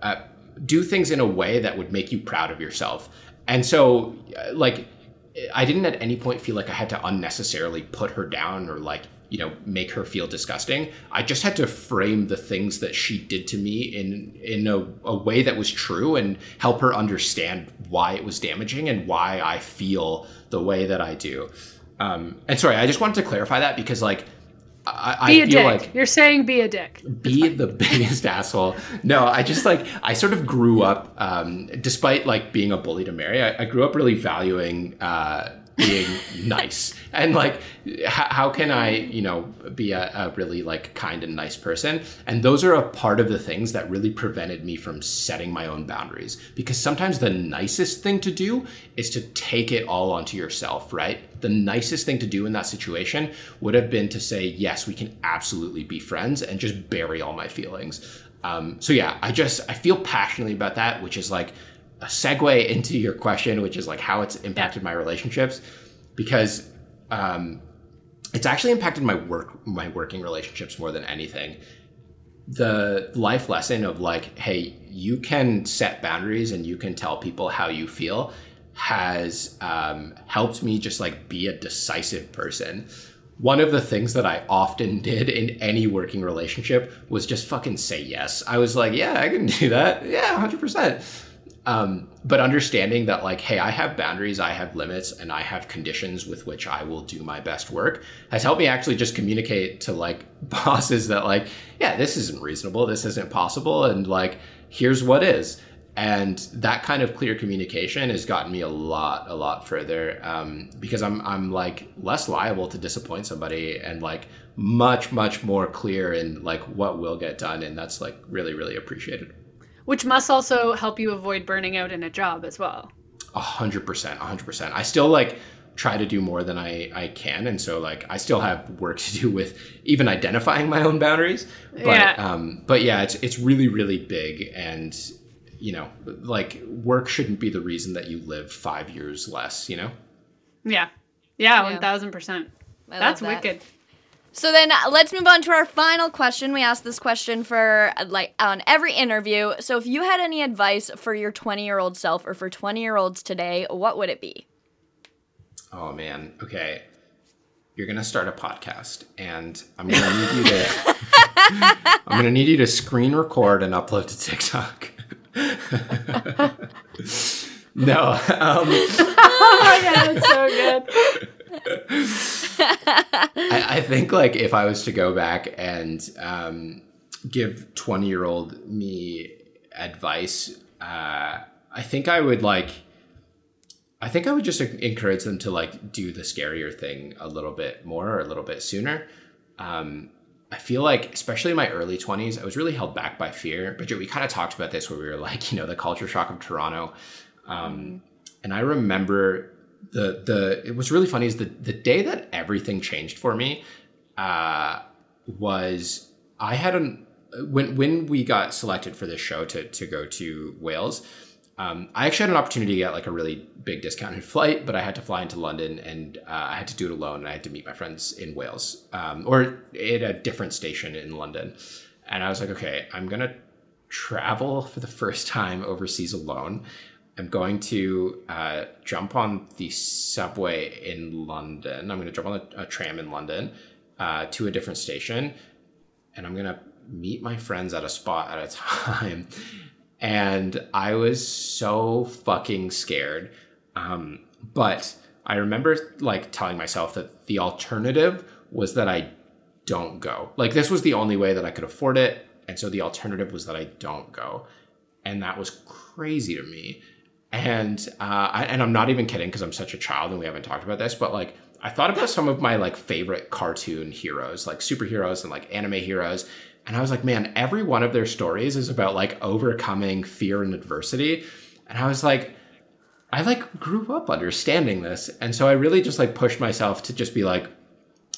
uh, do things in a way that would make you proud of yourself. And so, uh, like I didn't at any point feel like I had to unnecessarily put her down or like, you know, make her feel disgusting. I just had to frame the things that she did to me in in a, a way that was true and help her understand why it was damaging and why I feel the way that I do. Um, and sorry, I just wanted to clarify that because like I, be I a dick. Like You're saying be a dick. Be the biggest asshole. No, I just like I sort of grew up, um, despite like being a bully to Mary. I, I grew up really valuing uh, being nice. And like h- how can i you know be a, a, really like kind and nice person? And those are a part of the things that really prevented me from setting my own boundaries. Because sometimes the nicest thing to do is to take it all onto yourself right? The nicest thing to do in that situation would have been to say yes we can absolutely be friends and just bury all my feelings. Um, so yeah i just i feel passionately about that which is like a segue into your question, which is like how it's impacted my relationships, because um, it's actually impacted my work, my working relationships more than anything. The life lesson of like, hey, you can set boundaries and you can tell people how you feel has um, helped me just like be a decisive person. One of the things that I often did in any working relationship was just fucking say yes. I was like, yeah, I can do that. Yeah, 100%. Um, but understanding that like hey i have boundaries i have limits and i have conditions with which i will do my best work has helped me actually just communicate to like bosses that like yeah this isn't reasonable this isn't possible and like here's what is. And that kind of clear communication has gotten me a lot a lot further um, because i'm i'm like less liable to disappoint somebody and like much much more clear in like what will get done and that's like really really appreciated which must also help you avoid burning out in a job as well. A hundred percent, a hundred percent. I still like try to do more than I, I can. And so like I still have work to do with even identifying my own boundaries. But yeah. um but yeah, it's it's really, really big and you know, like work shouldn't be the reason that you live five years less, you know? Yeah. Yeah, Yeah. 1000%. That's that. wicked. So then uh, let's move on to our final question. We ask this question for uh, like on every interview. So if you had any advice for your 20 year old self or for 20 year olds today, what would it be? Oh man. Okay. You're gonna start a podcast, and I'm gonna need you to. I'm gonna need you to screen record and upload to TikTok. no. Um, Oh my god, it's so good. I, I think like if I was to go back and um, give 20 year old me advice, uh, I think I would like. I think I would just encourage them to like do the scarier thing a little bit more or a little bit sooner. Um, I feel like, especially in my early 20s, I was really held back by fear. But we kind of talked about this where we were like, you know, the culture shock of Toronto. Um, and I remember the the it was really funny is the the day that everything changed for me uh, was I had an when when we got selected for this show to to go to Wales. Um, I actually had an opportunity to get like a really big discounted flight, but I had to fly into London and uh, I had to do it alone. And I had to meet my friends in Wales um, or at a different station in London. And I was like, okay, I'm gonna travel for the first time overseas alone. I'm going to uh, jump on the subway in London. I'm going to jump on a, a tram in London uh, to a different station, and I'm going to meet my friends at a spot at a time. And I was so fucking scared. Um, but I remember like telling myself that the alternative was that I don't go. Like this was the only way that I could afford it, and so the alternative was that I don't go, and that was crazy to me. And uh, I, and I'm not even kidding because I'm such a child and we haven't talked about this, but like I thought about some of my like favorite cartoon heroes, like superheroes and like anime heroes, and I was like, man, every one of their stories is about like overcoming fear and adversity, and I was like. I like grew up understanding this. And so I really just like pushed myself to just be like,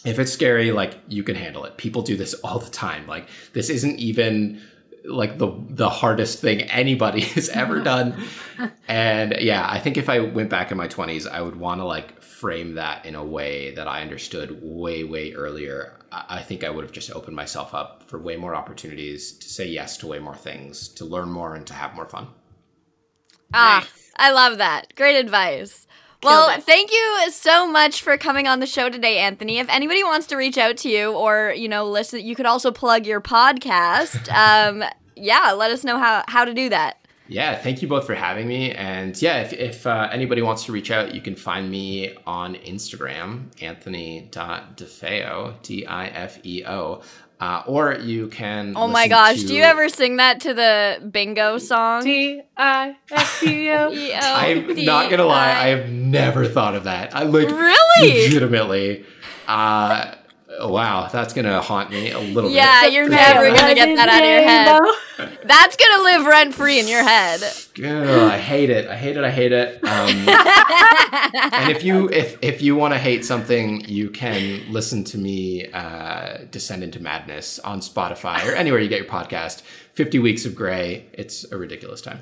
if it's scary, like you can handle it. People do this all the time. Like this isn't even like the the hardest thing anybody has ever done. And yeah, I think if I went back in my 20s, I would want to like frame that in a way that I understood way way earlier. I I think I would have just opened myself up for way more opportunities to say yes to way more things, to learn more and to have more fun. Ah, I love that. Great advice. Well, it. thank you so much for coming on the show today, Anthony. If anybody wants to reach out to you or, you know, listen, you could also plug your podcast. Um, yeah, let us know how, how to do that. Yeah, thank you both for having me. And yeah, if, if uh, anybody wants to reach out, you can find me on Instagram, anthony.difeo, D I F E O. Uh, or you can. Oh my gosh, to- do you ever sing that to the bingo song? T I F T O. I'm not gonna lie, I have never thought of that. I like Really? legitimately. Uh, wow, that's gonna haunt me a little Yeah, bit. Yeah, you're never sure. gonna get that out of your head. That's gonna live rent free in your head. Ugh, I hate it. I hate it. I hate it. Um, and if you if if you want to hate something, you can listen to me uh, descend into madness on Spotify or anywhere you get your podcast. Fifty Weeks of Grey. It's a ridiculous time.